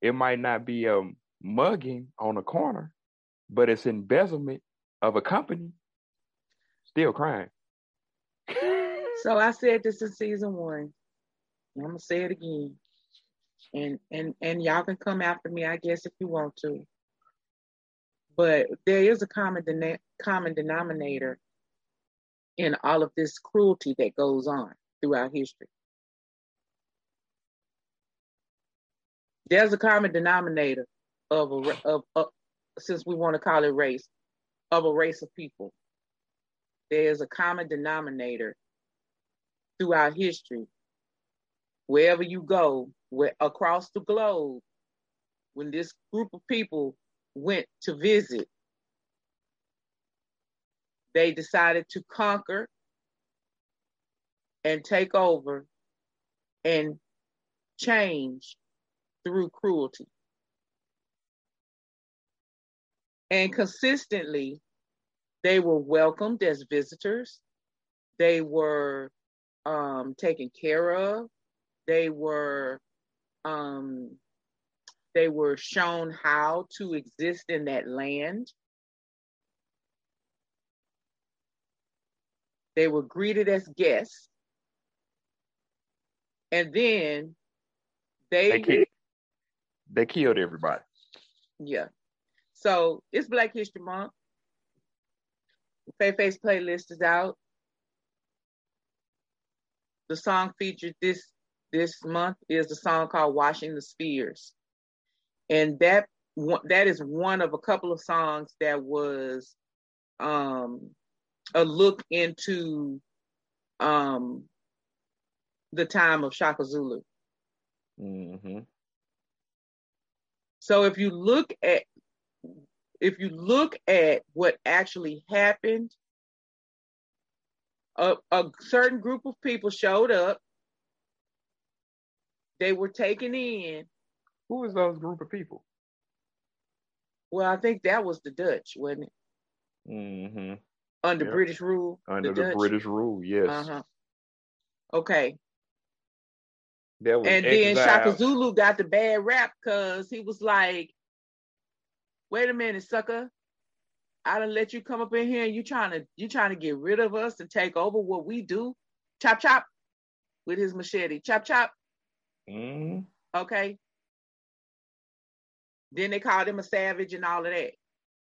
It might not be a mugging on a corner, but it's embezzlement of a company. Still crime. So I said this in season one. I'm gonna say it again. And and and y'all can come after me, I guess, if you want to. But there is a common common denominator in all of this cruelty that goes on throughout history. There's a common denominator of a of, since we want to call it race of a race of people. There's a common denominator throughout history. Wherever you go, where across the globe, when this group of people went to visit, they decided to conquer and take over and change through cruelty. And consistently, they were welcomed as visitors. They were um, taken care of. They were um, they were shown how to exist in that land. They were greeted as guests. And then they, They killed, they killed everybody. yeah. So it's Black History Month. Face playlist is out. The song featured this this month is the song called Washing the Spears. And that one, that is one of a couple of songs that was um, a look into um, the time of Shaka Zulu. Mm-hmm. So if you look at if you look at what actually happened, a, a certain group of people showed up. They were taken in. Who was those group of people? Well, I think that was the Dutch, wasn't it? Mm-hmm. Under Yep. British rule. Under the, Dutch? British rule, yes. Uh-huh. Okay. That was And then. Shaka Zulu got the bad rap because he was like, wait a minute, sucker. I done let you come up in here and you trying to you trying to get rid of us and take over what we do. Chop chop with his machete. Chop chop. Mhm. Okay. Then they called him a savage and all of that.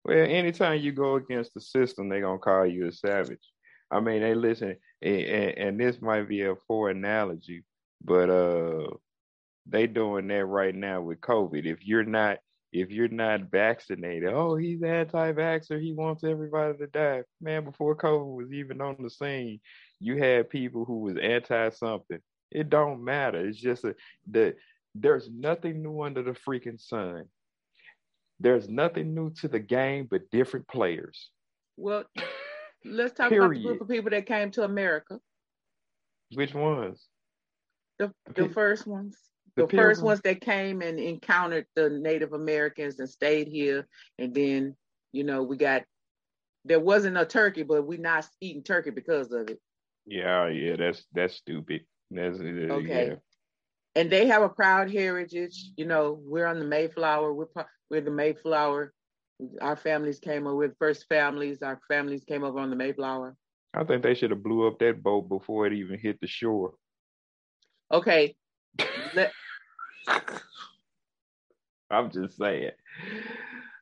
Well, anytime you go against the system, they're gonna call you a savage. I mean, they listen, and, and, and this might be a poor analogy, but uh, they doing that right now with COVID. If you're not, if you're not vaccinated, oh, he's anti-vaxxer. He wants everybody to die. Man, before COVID was even on the scene, you had people who was anti something. It don't matter. It's just the there's nothing new under the freaking sun. There's nothing new to the game but different players. Well, let's talk about the group of people that came to America. Which ones? The, The the first ones. the The, first ones that came and encountered the Native Americans and stayed here. And then, you know, we got there wasn't a turkey, but we not eating turkey because of it. Yeah, yeah, that's that's stupid. That's uh, Okay. yeah. And they have a proud heritage. You know, we're on the Mayflower. We're we're the Mayflower. Our families came over. We're the first families. Our families came over on the Mayflower. I think they should have blew up that boat before it even hit the shore. Okay. Let, I'm just saying.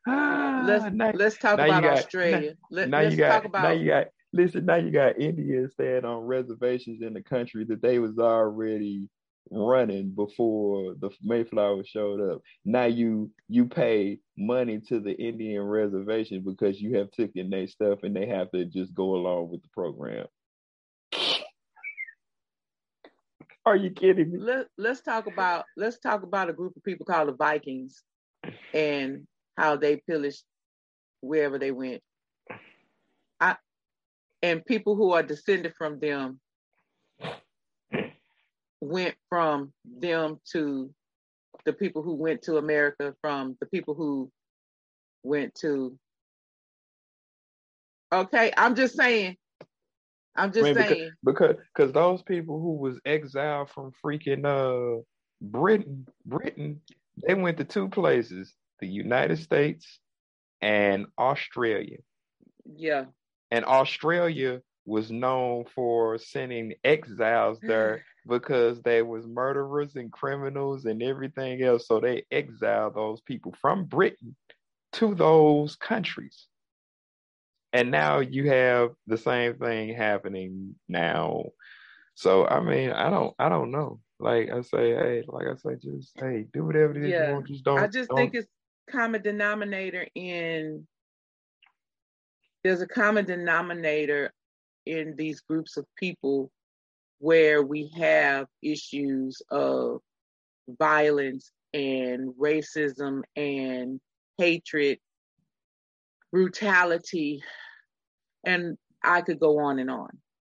Ah, let's now, let's talk now about got- Australia. Let, now let's you got talk about now you got listen now you got Indians staying on reservations in the country that they was already running before the Mayflower showed up. Now you you pay money to the Indian reservation because you have taken their stuff and they have to just go along with the program. Are you kidding me? let, let's talk about let's talk about a group of people called the Vikings and how they pillaged wherever they went. I and people who are descended from them went from them to the people who went to America, from the people who went to Okay, I'm just saying. I'm just I mean, saying. because because those people who was exiled from freaking uh Britain Britain they went to two places the United States and Australia Yeah. and Australia was known for sending exiles there because they was murderers and criminals and everything else. So they exiled those people from Britain to those countries. And now you have the same thing happening now. So i mean i don't i don't know. Like i say hey like i say just hey do whatever it is Yeah. you want. Just don't I just don't- think it's common denominator in there's a common denominator in these groups of people where we have issues of violence and racism and hatred, brutality, and I could go on and on.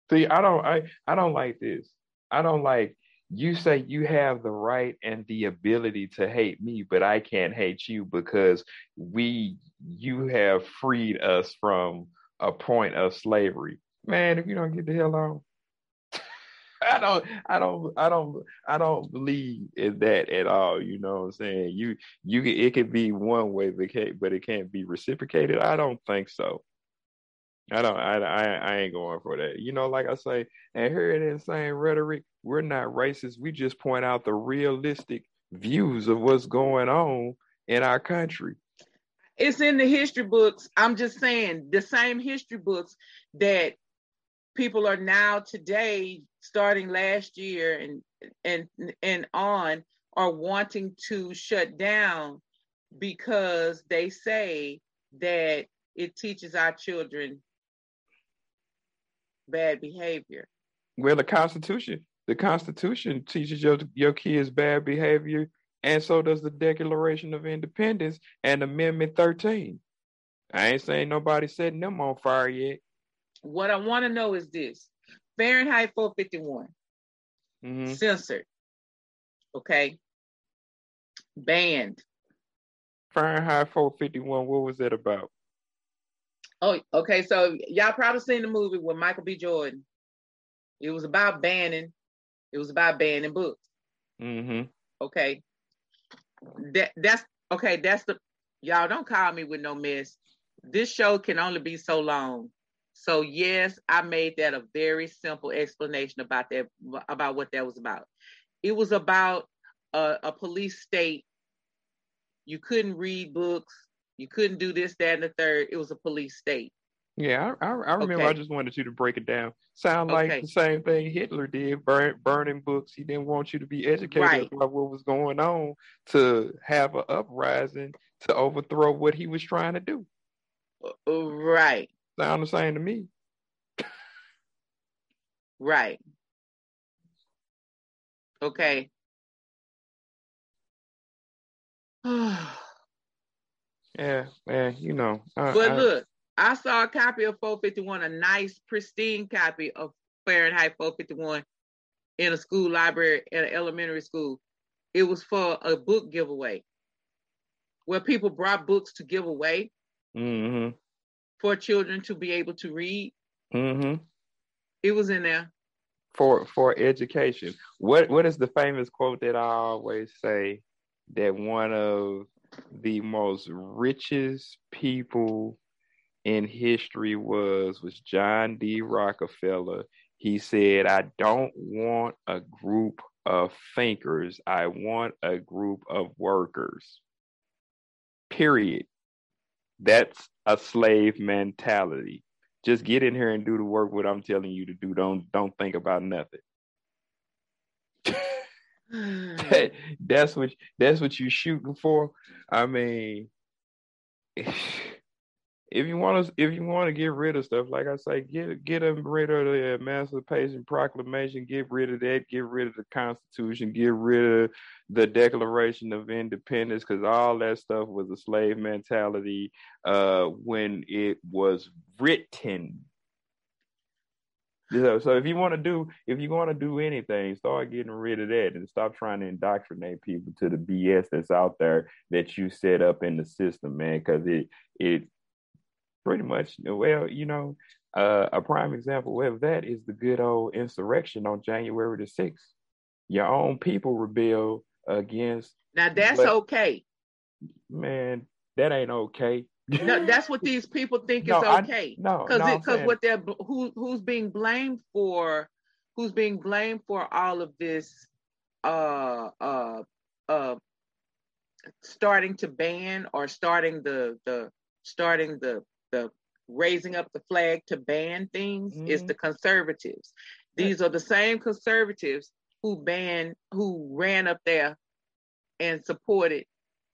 See, I don't I I don't like this. I don't like you say you have the right and the ability to hate me, but I can't hate you because we you have freed us from a point of slavery. Man, if you don't get the hell on. I don't I don't I don't I don't believe in that at all. You know what I'm saying? You you it could be one way, but can't but it can't be reciprocated. I don't think so. I don't. I, I. I ain't going for that. You know, like I say, and here it is Insane Rhetoric. We're not racist. We just point out the realistic views of what's going on in our country. it's in the history books. I'm just saying the same history books that people are now today, starting last year and and and on, are wanting to shut down. because they say that it teaches our children bad behavior. Well, the Constitution, the Constitution teaches your your kids bad behavior, and so does the Declaration of Independence and Amendment 13. I ain't saying nobody setting them on fire yet. What I want to know is this Fahrenheit 451, Mhm. censored, okay, banned. Fahrenheit 451, what was it about? Oh, okay. So y'all probably seen the movie with Michael B. Jordan. It was about banning. It was about banning books. Mm-hmm. Okay. That that's okay. That's the y'all don't call me with no mess. This show can only be so long. So yes, I made that a very simple explanation about that about what that was about. It was about a, a police state. You couldn't read books. You couldn't do this, that, and the third. It was a police state. Yeah, I, I, I remember. Okay. I just wanted you to break it down. Sound like Okay. the same thing Hitler did, burn, burning books. He didn't want you to be educated Right. about what was going on to have an uprising to overthrow what he was trying to do. Uh, Right, Sound the same to me. right. Okay. Yeah, man. You know. I, I- look, I saw a copy of 451, a nice, pristine copy of Fahrenheit 451 in a school library at an elementary school. It was for a book giveaway where people brought books to give away Mhm. For children to be able to read. Mhm. It was in there. For for education. What what is the famous quote that I always say that one of the most richest people in history was was John D. Rockefeller. He said, I don't want a group of thinkers. I want a group of workers. Period. That's a slave mentality. Just get in here and do the work what I'm telling you to do. Don't don't think about nothing. That- hmm. that's what that's what you're shooting for. I mean, if you want to if you want to get rid of stuff, like I say, get get rid of the Emancipation Proclamation, get rid of that, get rid of the Constitution, get rid of the Declaration of Independence, because all that stuff was a slave mentality uh, when it was written. So, so if you want to do, if you want to do anything, start getting rid of that and stop trying to indoctrinate people to the BS that's out there that you set up in the system, man. Because it it pretty much, well, you know, uh, a prime example of that is the good old insurrection on January the sixth. Your own people rebel against now that's But- okay. man. That ain't okay. No, that's what these people think No, is I- okay. no, because no, because what they're who who's being blamed for who's being blamed for all of this uh uh uh starting to ban or starting the the starting the the raising up the flag to ban things is Mhm. the conservatives these are the same conservatives who banned who ran up there and supported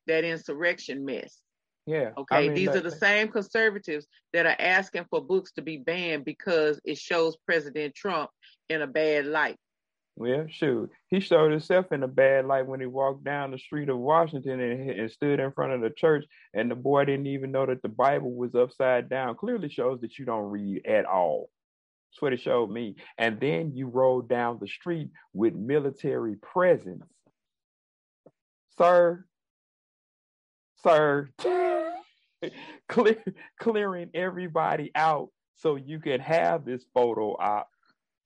that insurrection mess Yeah. I Okay, mean, these like- are the same conservatives that are asking for books to be banned because it shows President Trump in a bad light. Well, shoot, he showed himself in a bad light when he walked down the street of Washington and, and stood in front of the church, and the boy didn't even know that the Bible was upside down. Clearly shows that you don't read at all. That's what it showed me. And then you rode down the street with military presence, sir, sir, clear, clearing everybody out so you can have this photo op,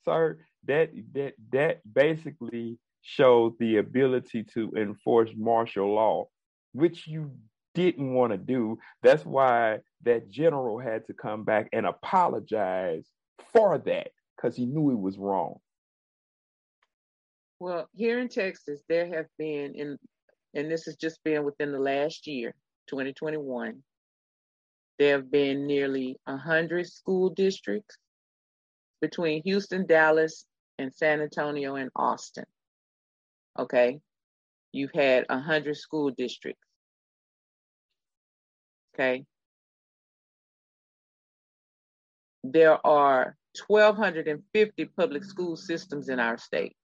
sir that that that basically showed the ability to enforce martial law, which you didn't want to do. That's why that general had to come back and apologize for that because he knew he was wrong. Well, here in Texas, there have been in and this has just been within the last year, 2021, there have been nearly 100 school districts between Houston, Dallas, and San Antonio and Austin. Okay? You've had 100 school districts Okay. There are 1,250 public school systems in our state.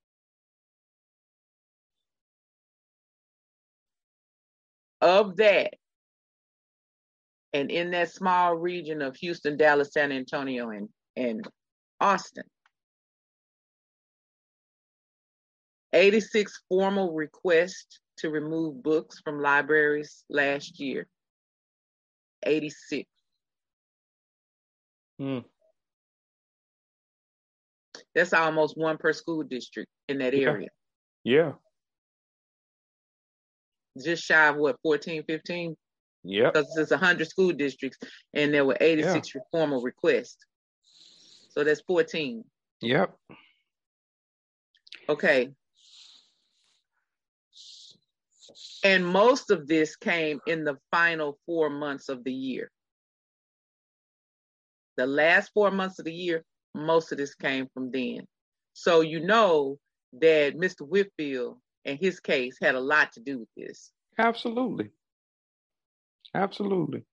Of that, and in that small region of Houston, Dallas, San Antonio, and, and Austin, 86 formal requests to remove books from libraries last year. 86. Hmm. That's almost one per school district in that Yeah. area. Yeah. Just shy of what, 14, 15? Yep. Because it's 100 school districts and there were 86 formal requests. So that's 14. Yep. Okay. And most of this came in the final four months of the year. The last four months of the year, most of this came from then. So you know that Mr. Whitfield and his case had a lot to do with this. Absolutely. Absolutely.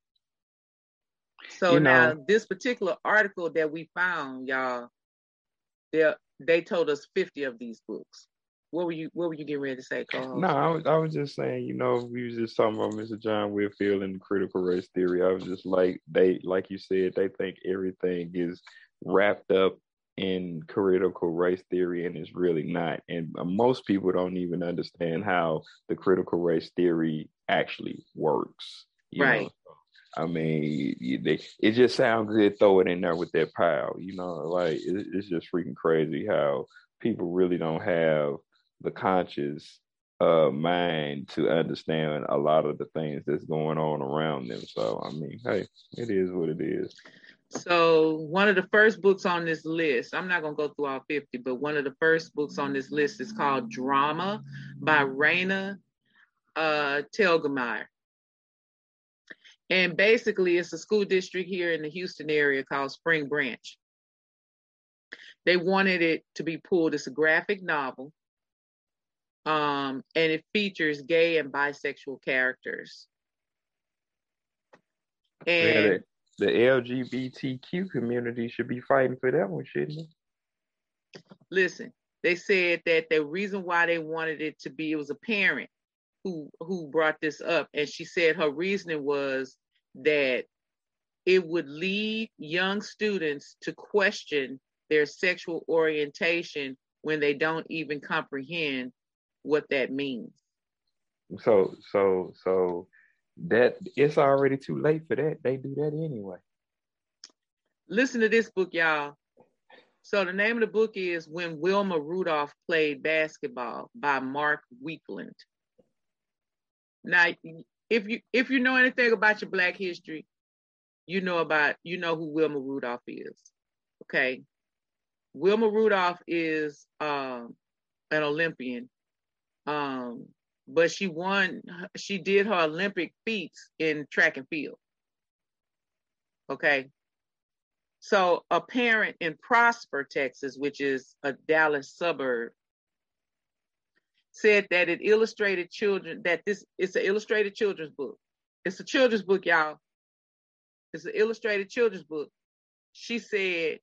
So You now know- this particular article that we found, y'all, they they told us 50 of these books. What were you what were you getting ready to say, co No, I was I was just saying, you know, we was just talking about Mr. John Whitfield and critical race theory. I was just like they like you said, they think everything is wrapped up in critical race theory and it's really not. And most people don't even understand how the critical race theory actually works. you know? Right. I mean, they, it just sounds good. Throw it in there with that pile, you know. Like it, it's just freaking crazy how people really don't have the conscious uh mind to understand a lot of the things that's going on around them. So I mean, hey, it is what it is. So one of the first books on this list, I'm not gonna go through all 50, but one of the first books on this list is called Drama by Raina uh, Telgemeier. And basically it's a school district here in the Houston area called Spring Branch. They wanted it to be pulled. It's a graphic novel. Um, and it features gay and bisexual characters. Yeah, the, the LGBTQ community should be fighting for that one, shouldn't it? listen they said that the reason why they wanted it to be it was a parent who who brought this up and she said her reasoning was that it would lead young students to question their sexual orientation when they don't even comprehend what that means. So so so that it's already too late for that. They do that anyway. listen to this book y'all. So the name of the book is when wilma rudolph played basketball by mark Weakland now if you if you know anything about your black history you know about you know who wilma rudolph is okay? Wilma rudolph is um an olympian um but she won she did her olympic feats in track and field okay so a parent in Prosper, Texas, which is a Dallas suburb, said that it illustrated children that this it's an illustrated children's book. It's a children's book, y'all. It's an illustrated children's book. She said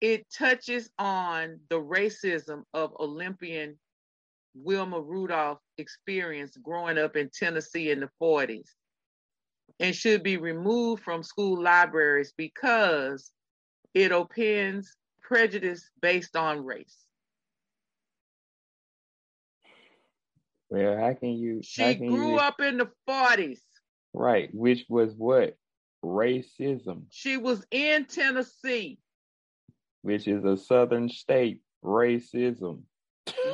it touches on the racism of Olympian Wilma Rudolph experience growing up in Tennessee in the 40s and should be removed from school libraries because it opens prejudice based on race. Well, how can you? She can grew you, up in the 40s. right, which was what racism, She was in Tennessee. Which is a southern state. Racism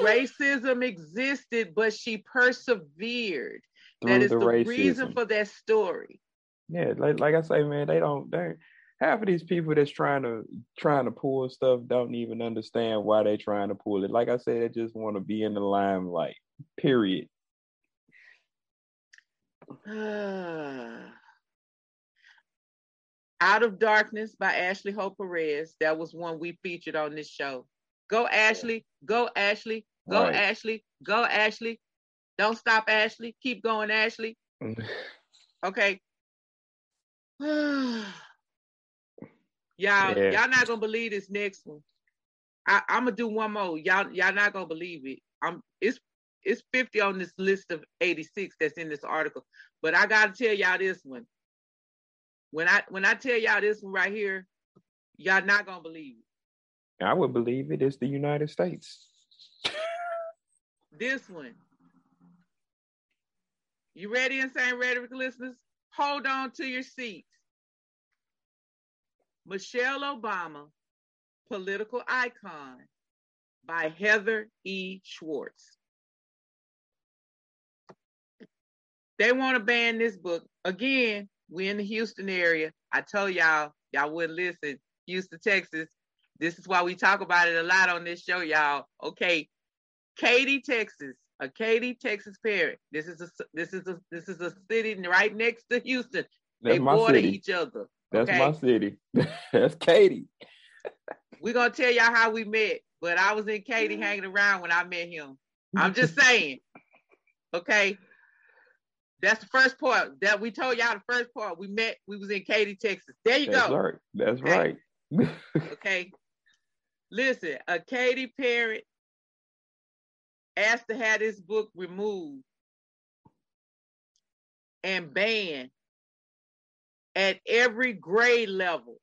Racism existed, but she persevered. through that is the, the, reason for that story. yeah, like like I say, man, they don't. They half of these people that's trying to trying to pull stuff don't even understand why they trying to pull it. Like I said, they just want to be in the limelight. Period. Ah. Out of Darkness by Ashley Hope Perez. That was one we featured on this show. Go Ashley, go Ashley, go Right. Ashley, go Ashley. Don't stop Ashley. Keep going Ashley. Okay. y'all, Yeah. y'all not gonna believe this next one. I, I'm gonna do one more. Y'all, y'all not gonna believe it. I'm it's it's 50 on this list of 86 that's in this article. But I gotta tell y'all this one. When I when I tell y'all this one right here, y'all not gonna believe it. I would believe it. it is the United States. This one. You ready, Insane Rhetoric listeners? Hold on to your seats. Michelle Obama, Political Icon by Heather E. Schwartz. They want to ban this book. Again, we in the Houston area. I told y'all, y'all wouldn't listen. Houston, Texas. This is why we talk about it a lot on this show, y'all. Okay. Katy, Texas. A Katy, Texas parent. This is a this is a this is a city right next to Houston. That's they border city. each other. That's okay? my city. That's Katy. We're gonna tell y'all how we met, but I was in Katy hanging around when I met him. I'm just saying. Okay. That's the first part that we told y'all the first part. We met, we was in Katy, Texas. There you That's go. right. That's Okay. right. Okay. Listen, a Katy parent asked to have this book removed and banned at every grade level.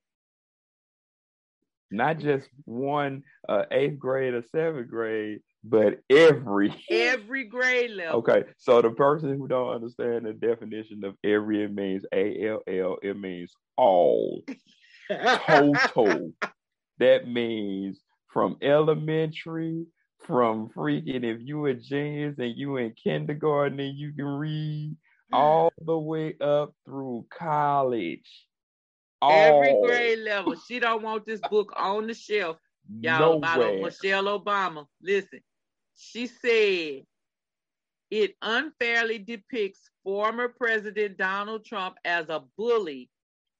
Not just one uh, eighth grade or seventh grade, but every. Every grade level. Okay, so the person who don't understand the definition of every, it means A L L. It means all, total. that means from elementary, from freaking if you a genius and you in kindergarten and you can read, mm. all the way up through college. Every grade level. She don't want this book on the shelf. Y'all Nowhere. Michelle Obama. Listen, she said it unfairly depicts former President Donald Trump as a bully,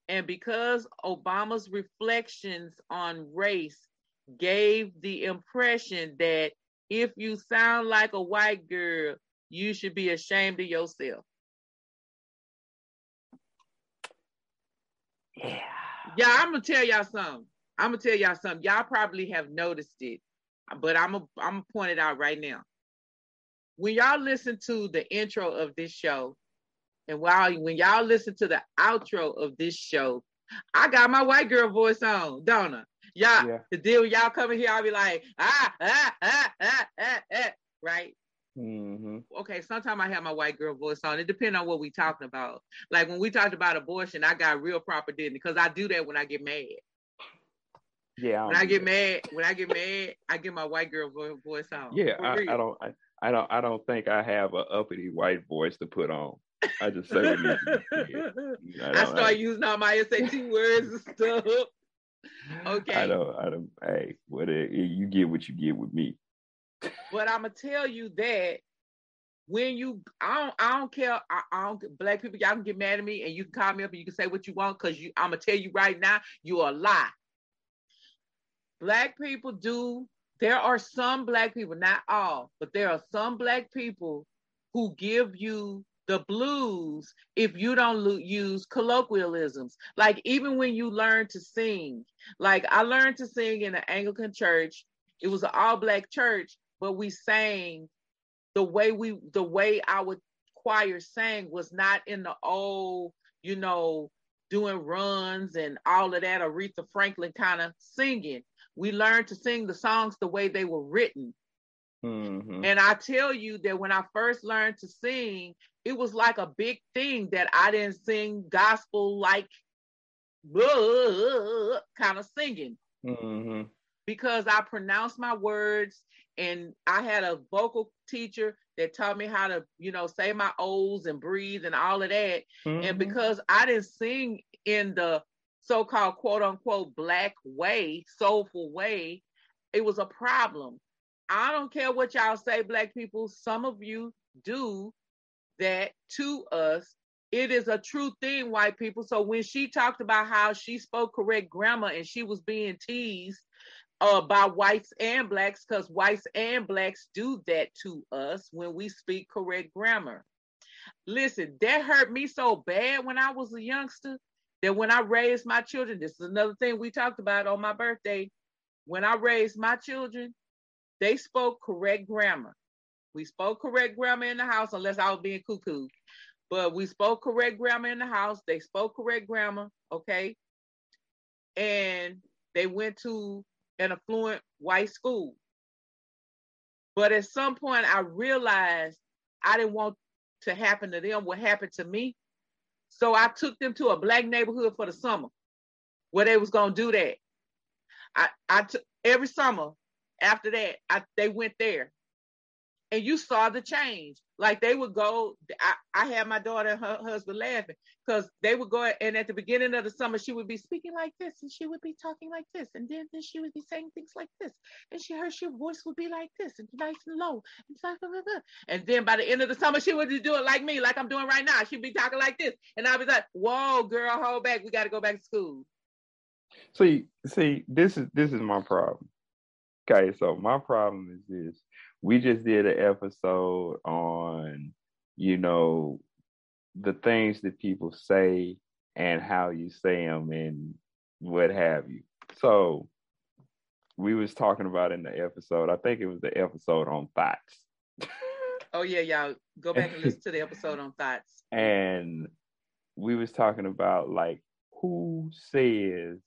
and because Obama's reflections on race gave the impression that if you sound like a white girl, you should be ashamed of yourself. Yeah. Yeah, I'm gonna tell y'all something. I'm gonna tell y'all something. Y'all probably have noticed it, but I'm gonna I'm gonna point it out right now. When y'all listen to the intro of this show, and while when y'all listen to the outro of this show, I got my white girl voice on, don't Y'all, Yeah. the deal y'all coming here, I'll be like, ah, ah, ah, ah, ah, ah, right? hmm okay, sometimes I have my white girl voice on. It depends on what we talking about. Like when we talked about abortion, I got real proper didn't because I do that when I get mad. Yeah. When don't I get mad, when I get mad, I get my white girl voice on. Yeah, I. I don't. I, I don't. I don't think I have a uppity white voice to put on. I just say what needs to be said. I, I start using all my SAT words and stuff. Okay. I don't. I don't. Hey, what eh, eh, you get? What you get with me? But I'm gonna tell you that when you, I don't, I don't care. I, I don't. Black people, y'all can get mad at me, and you can call me up and you can say what you want, cause you. I'm gonna tell you right now, you are a lie. Black people do. There are some black people, not all, but there are some black people who give you the blues if you don't use colloquialisms. Like even when you learn to sing, like I learned to sing in an Anglican church. It was an all black church, but we sang the way we the way our choir sang was not in the old, you know, doing runs and all of that Aretha Franklin kind of singing. We learned to sing the songs the way they were written. hmm And I tell you that when I first learned to sing, it was like a big thing that I didn't sing gospel like kind of singing hmm because I pronounced my words and I had a vocal teacher that taught me how to, you know, say my O's and breathe and all of that. And Mm-hmm. because I didn't sing in the so-called quote unquote black way, soulful way, it was a problem. I don't care what y'all say, black people. Some of you do that to us. It is a true thing, white people. So when she talked about how she spoke correct grammar and she was being teased uh, by whites and blacks, because whites and blacks do that to us when we speak correct grammar. Listen, that hurt me so bad when I was a youngster that when I raised my children, this is another thing we talked about on my birthday. When I raised my children, they spoke correct grammar. We spoke correct grammar in the house, unless I was being cuckoo. But we spoke correct grammar in the house. They spoke correct grammar, okay? And they went to an affluent white school. But at some point, I realized I didn't want to happen to them what happened to me. So I took them to a black neighborhood for the summer where they was gonna do that. I I took every summer after that, I, they went there and you saw the change. Like they would go, I, I had my daughter and her husband laughing because they would go, and at the beginning of the summer, she would be speaking like this, and she would be talking like this, and then, then she would be saying things like this, and she her she voice would be like this, and nice and low, and blah, blah, blah, and then by the end of the summer, she would do it like me, like I'm doing right now. She'd be talking like this, and I'd be like, "Whoa, girl, hold back, we got to go back to school." See, see, this is this is my problem. Okay, so my problem is this we just did an episode on, you know, the things that people say and how you say them and what have you. So we was talking about in the episode, I think it was the episode on thoughts. oh yeah, y'all go back and listen to the episode on thoughts. And we was talking about like who says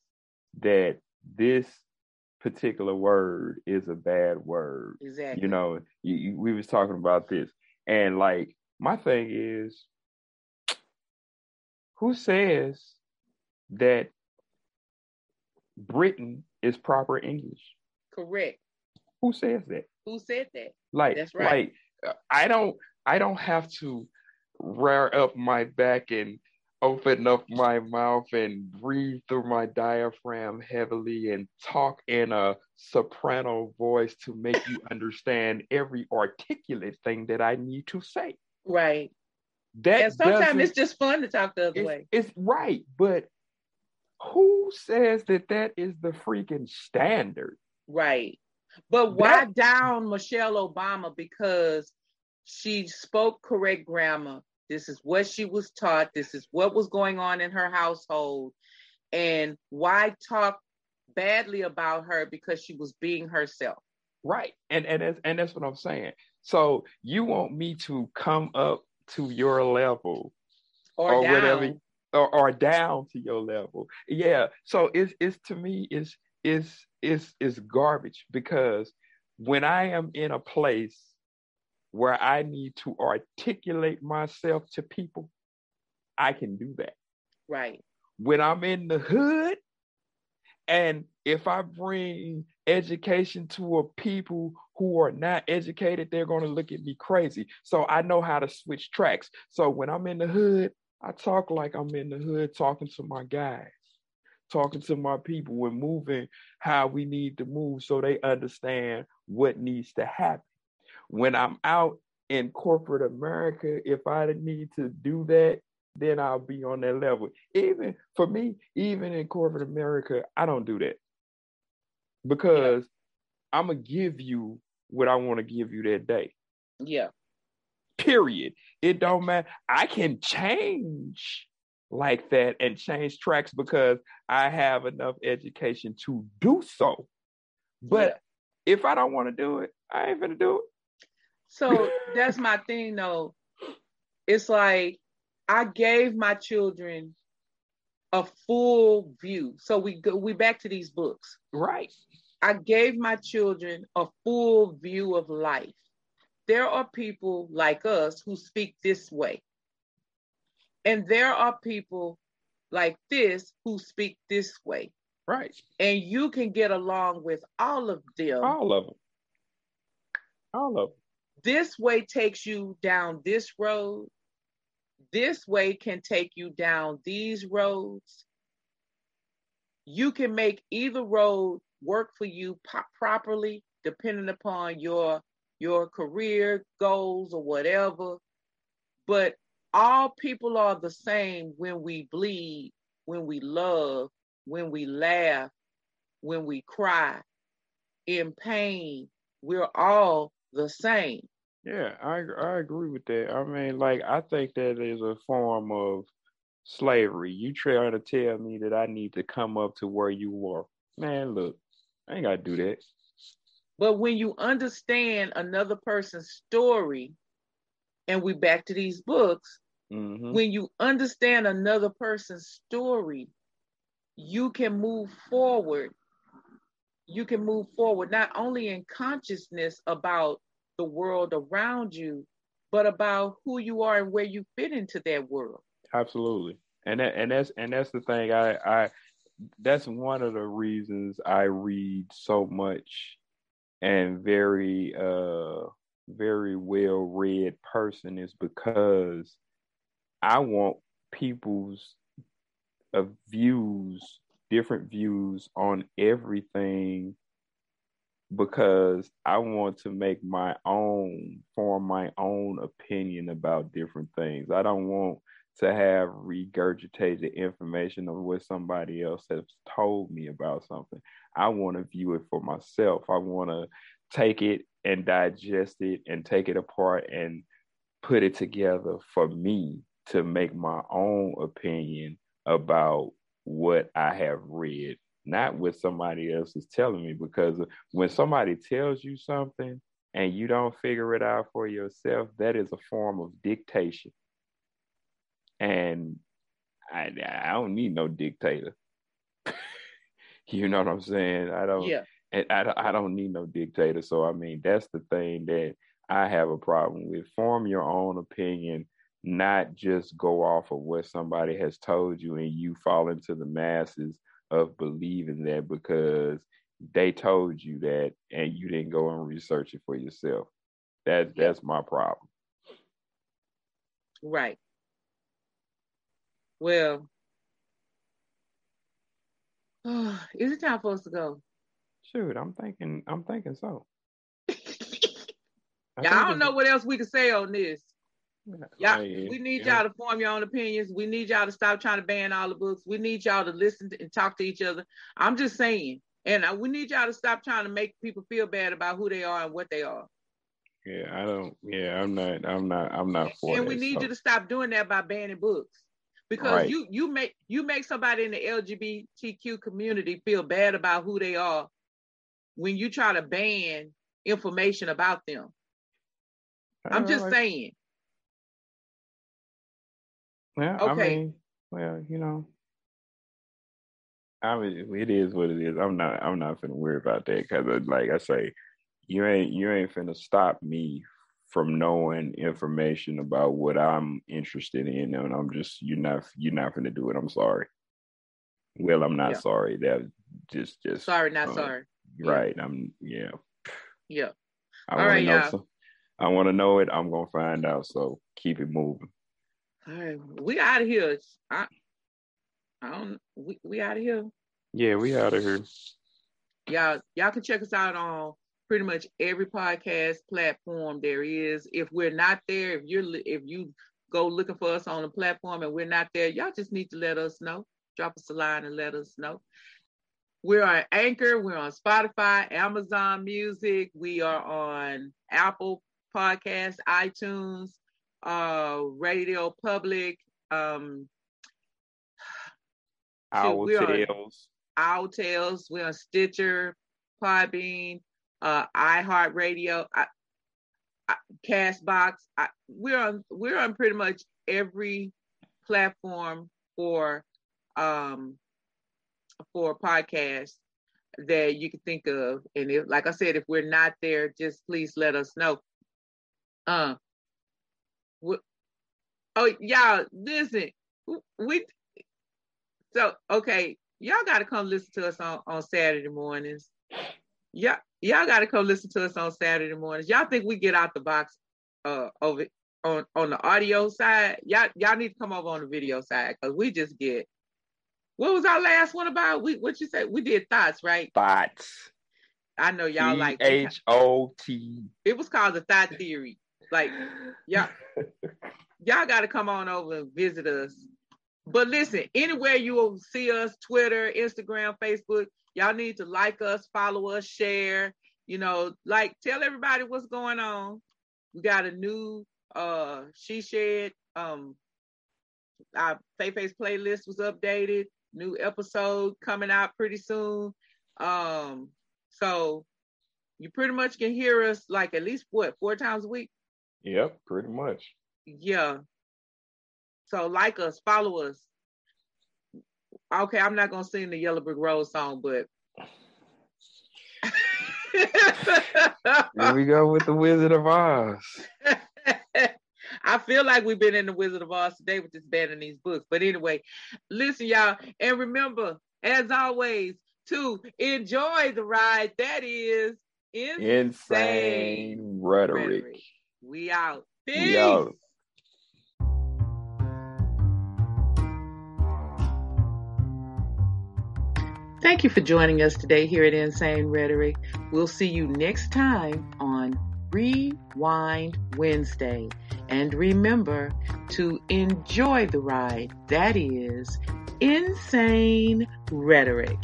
that this particular word is a bad word. Exactly. You know, you, you, we was talking about this, and like my thing is, who says that Britain is proper English? Correct. Who says that? Who said that? Like, that's right. Like, uh, I don't, I don't have to rear up my back and open up my mouth and breathe through my diaphragm heavily and talk in a soprano voice to make you understand every articulate thing that I need to say. Right. That and sometimes it's just fun to talk the other it's, way. It's right, but who says that that is the freaking standard? Right. But why that, down Michelle Obama because she spoke correct grammar this is what she was taught. This is what was going on in her household. And why talk badly about her because she was being herself? Right. And and that's, and that's what I'm saying. So you want me to come up to your level or, or whatever or, or down to your level. Yeah. So it's it's to me is is is is garbage because when I am in a place where I need to articulate myself to people, I can do that. Right. When I'm in the hood, and if I bring education to a people who are not educated, they're going to look at me crazy. So I know how to switch tracks. So when I'm in the hood, I talk like I'm in the hood talking to my guys, talking to my people and moving how we need to move so they understand what needs to happen when I'm out in corporate America, if I need to do that, then I'll be on that level. Even for me, even in corporate America, I don't do that because yeah. I'm gonna give you what I want to give you that day. Yeah. Period. It don't matter. I can change like that and change tracks because I have enough education to do so. But yeah. if I don't want to do it, I ain't gonna do it. So that's my thing though. It's like I gave my children a full view. So we go we back to these books. Right. I gave my children a full view of life. There are people like us who speak this way. And there are people like this who speak this way. Right. And you can get along with all of them. All of them. All of them this way takes you down this road. This way can take you down these roads. You can make either road work for you po- properly, depending upon your your career goals or whatever. But all people are the same when we bleed, when we love, when we laugh, when we cry, in pain. We're all the same. Yeah, I I agree with that. I mean, like I think that is a form of slavery. You trying to tell me that I need to come up to where you are. Man, look, I ain't gotta do that. But when you understand another person's story, and we back to these books, hmm when you understand another person's story, you can move forward. You can move forward not only in consciousness about the world around you, but about who you are and where you fit into that world. Absolutely. And that, and that's and that's the thing. I I that's one of the reasons I read so much and very uh very well read person is because I want people's uh, views, different views on everything because I want to make my own, form my own opinion about different things. I don't want to have regurgitated information of what somebody else has told me about something. I want to view it for myself. I want to take it and digest it and take it apart and put it together for me to make my own opinion about what I have read, not what somebody else is telling me. Because when somebody tells you something and you don't figure it out for yourself, that is a form of dictation. And I, I don't need no dictator. you know what I'm saying? I don't. Yeah. And I, don't- I don't need no dictator. So I mean, that's the thing that I have a problem with. Form your own opinion, not just go off of what somebody has told you, and you fall into the masses of believing that because they told you that, and you didn't go and research it for yourself. That Yeah. that's my problem. Right. Well, is it time for us to go? Shoot, I'm thinking. I'm thinking so. I Y'all don't know what else we can say on this. Y'all, Yeah, we need y'all to form your own opinions. We need y'all to stop trying to ban all the books. We need y'all to listen to, and talk to each other. I'm just saying, and uh, we need y'all to stop trying to make people feel bad about who they are and what they are. Yeah, I don't. Yeah, I'm not. I'm not. I'm not for and that. we need so. you to stop doing that by banning books because Right. you you make you make somebody in the LGBTQ community feel bad about who they are when you try to ban information about them. I'm just Alright. saying. Yeah, I mean, well, you know, I mean, it is what it is. I'm not, I'm not finna worry about that because, like I say, you ain't, you ain't finna stop me from knowing information about what I'm interested in, and I'm just, you're not, you're not finna do it. I'm sorry. Well, I'm not Yeah. sorry. That just, just Sorry, not uh, sorry. Yeah. Right. I'm, yeah. Yeah. I All want right, to know. y'all. Some, I want to know it. I'm gonna find out. So keep it moving. All right, we out of here. I, I don't. We we out of here. Yeah, we out of here. Y'all y'all can check us out on pretty much every podcast platform there is. If we're not there, if you're if you go looking for us on a platform and we're not there, y'all just need to let us know. Drop us a line and let us know. We're on Anchor, we're on Spotify, Amazon Music, we are on Apple Podcasts, iTunes, uh, Radio Public, um, Our we're tales. Owl Tales. We're on Stitcher, Podbean, uh, iHeartRadio, I, I, Castbox. I, we're on we're on pretty much every platform for um for podcasts that you can think of. And if, like I said, if we're not there, just please let us know. Uh, oh y'all, listen, we so okay, y'all got to come listen to us on on Saturday mornings. Yeah, y'all got to come listen to us on Saturday mornings. Y'all think we get out the box uh over on on the audio side? Y'all y'all need to come over on the video side because we just get. What was our last one about? We what you say? We did thoughts, right? Thoughts. I know y'all like h-o-t it was called the thought theory. Like y'all y'all got to come on over and visit us. But listen, anywhere you will see us, Twitter, Instagram, Facebook, y'all need to like us, follow us, share. You know, like tell everybody what's going on. We got a new uh She Shed. Um our Face playlist was updated. New episode coming out pretty soon. Um, so you pretty much can hear us like at least what four times a week. Yep, pretty much. Yeah. So like us, follow us. Okay, I'm not gonna sing the Yellow Brick Road song, but Here we go with the Wizard of Oz. I feel like we've been in the Wizard of Oz today with this band and these books. But anyway, listen, y'all, and remember, as always, to enjoy the ride that is insane, Insane rhetoric. rhetoric. We out. Peace. We out. Thank you for joining us today here at Insane Rhetoric. We'll see you next time on Rewind Wednesday. And remember to enjoy the ride that is Insane Rhetoric.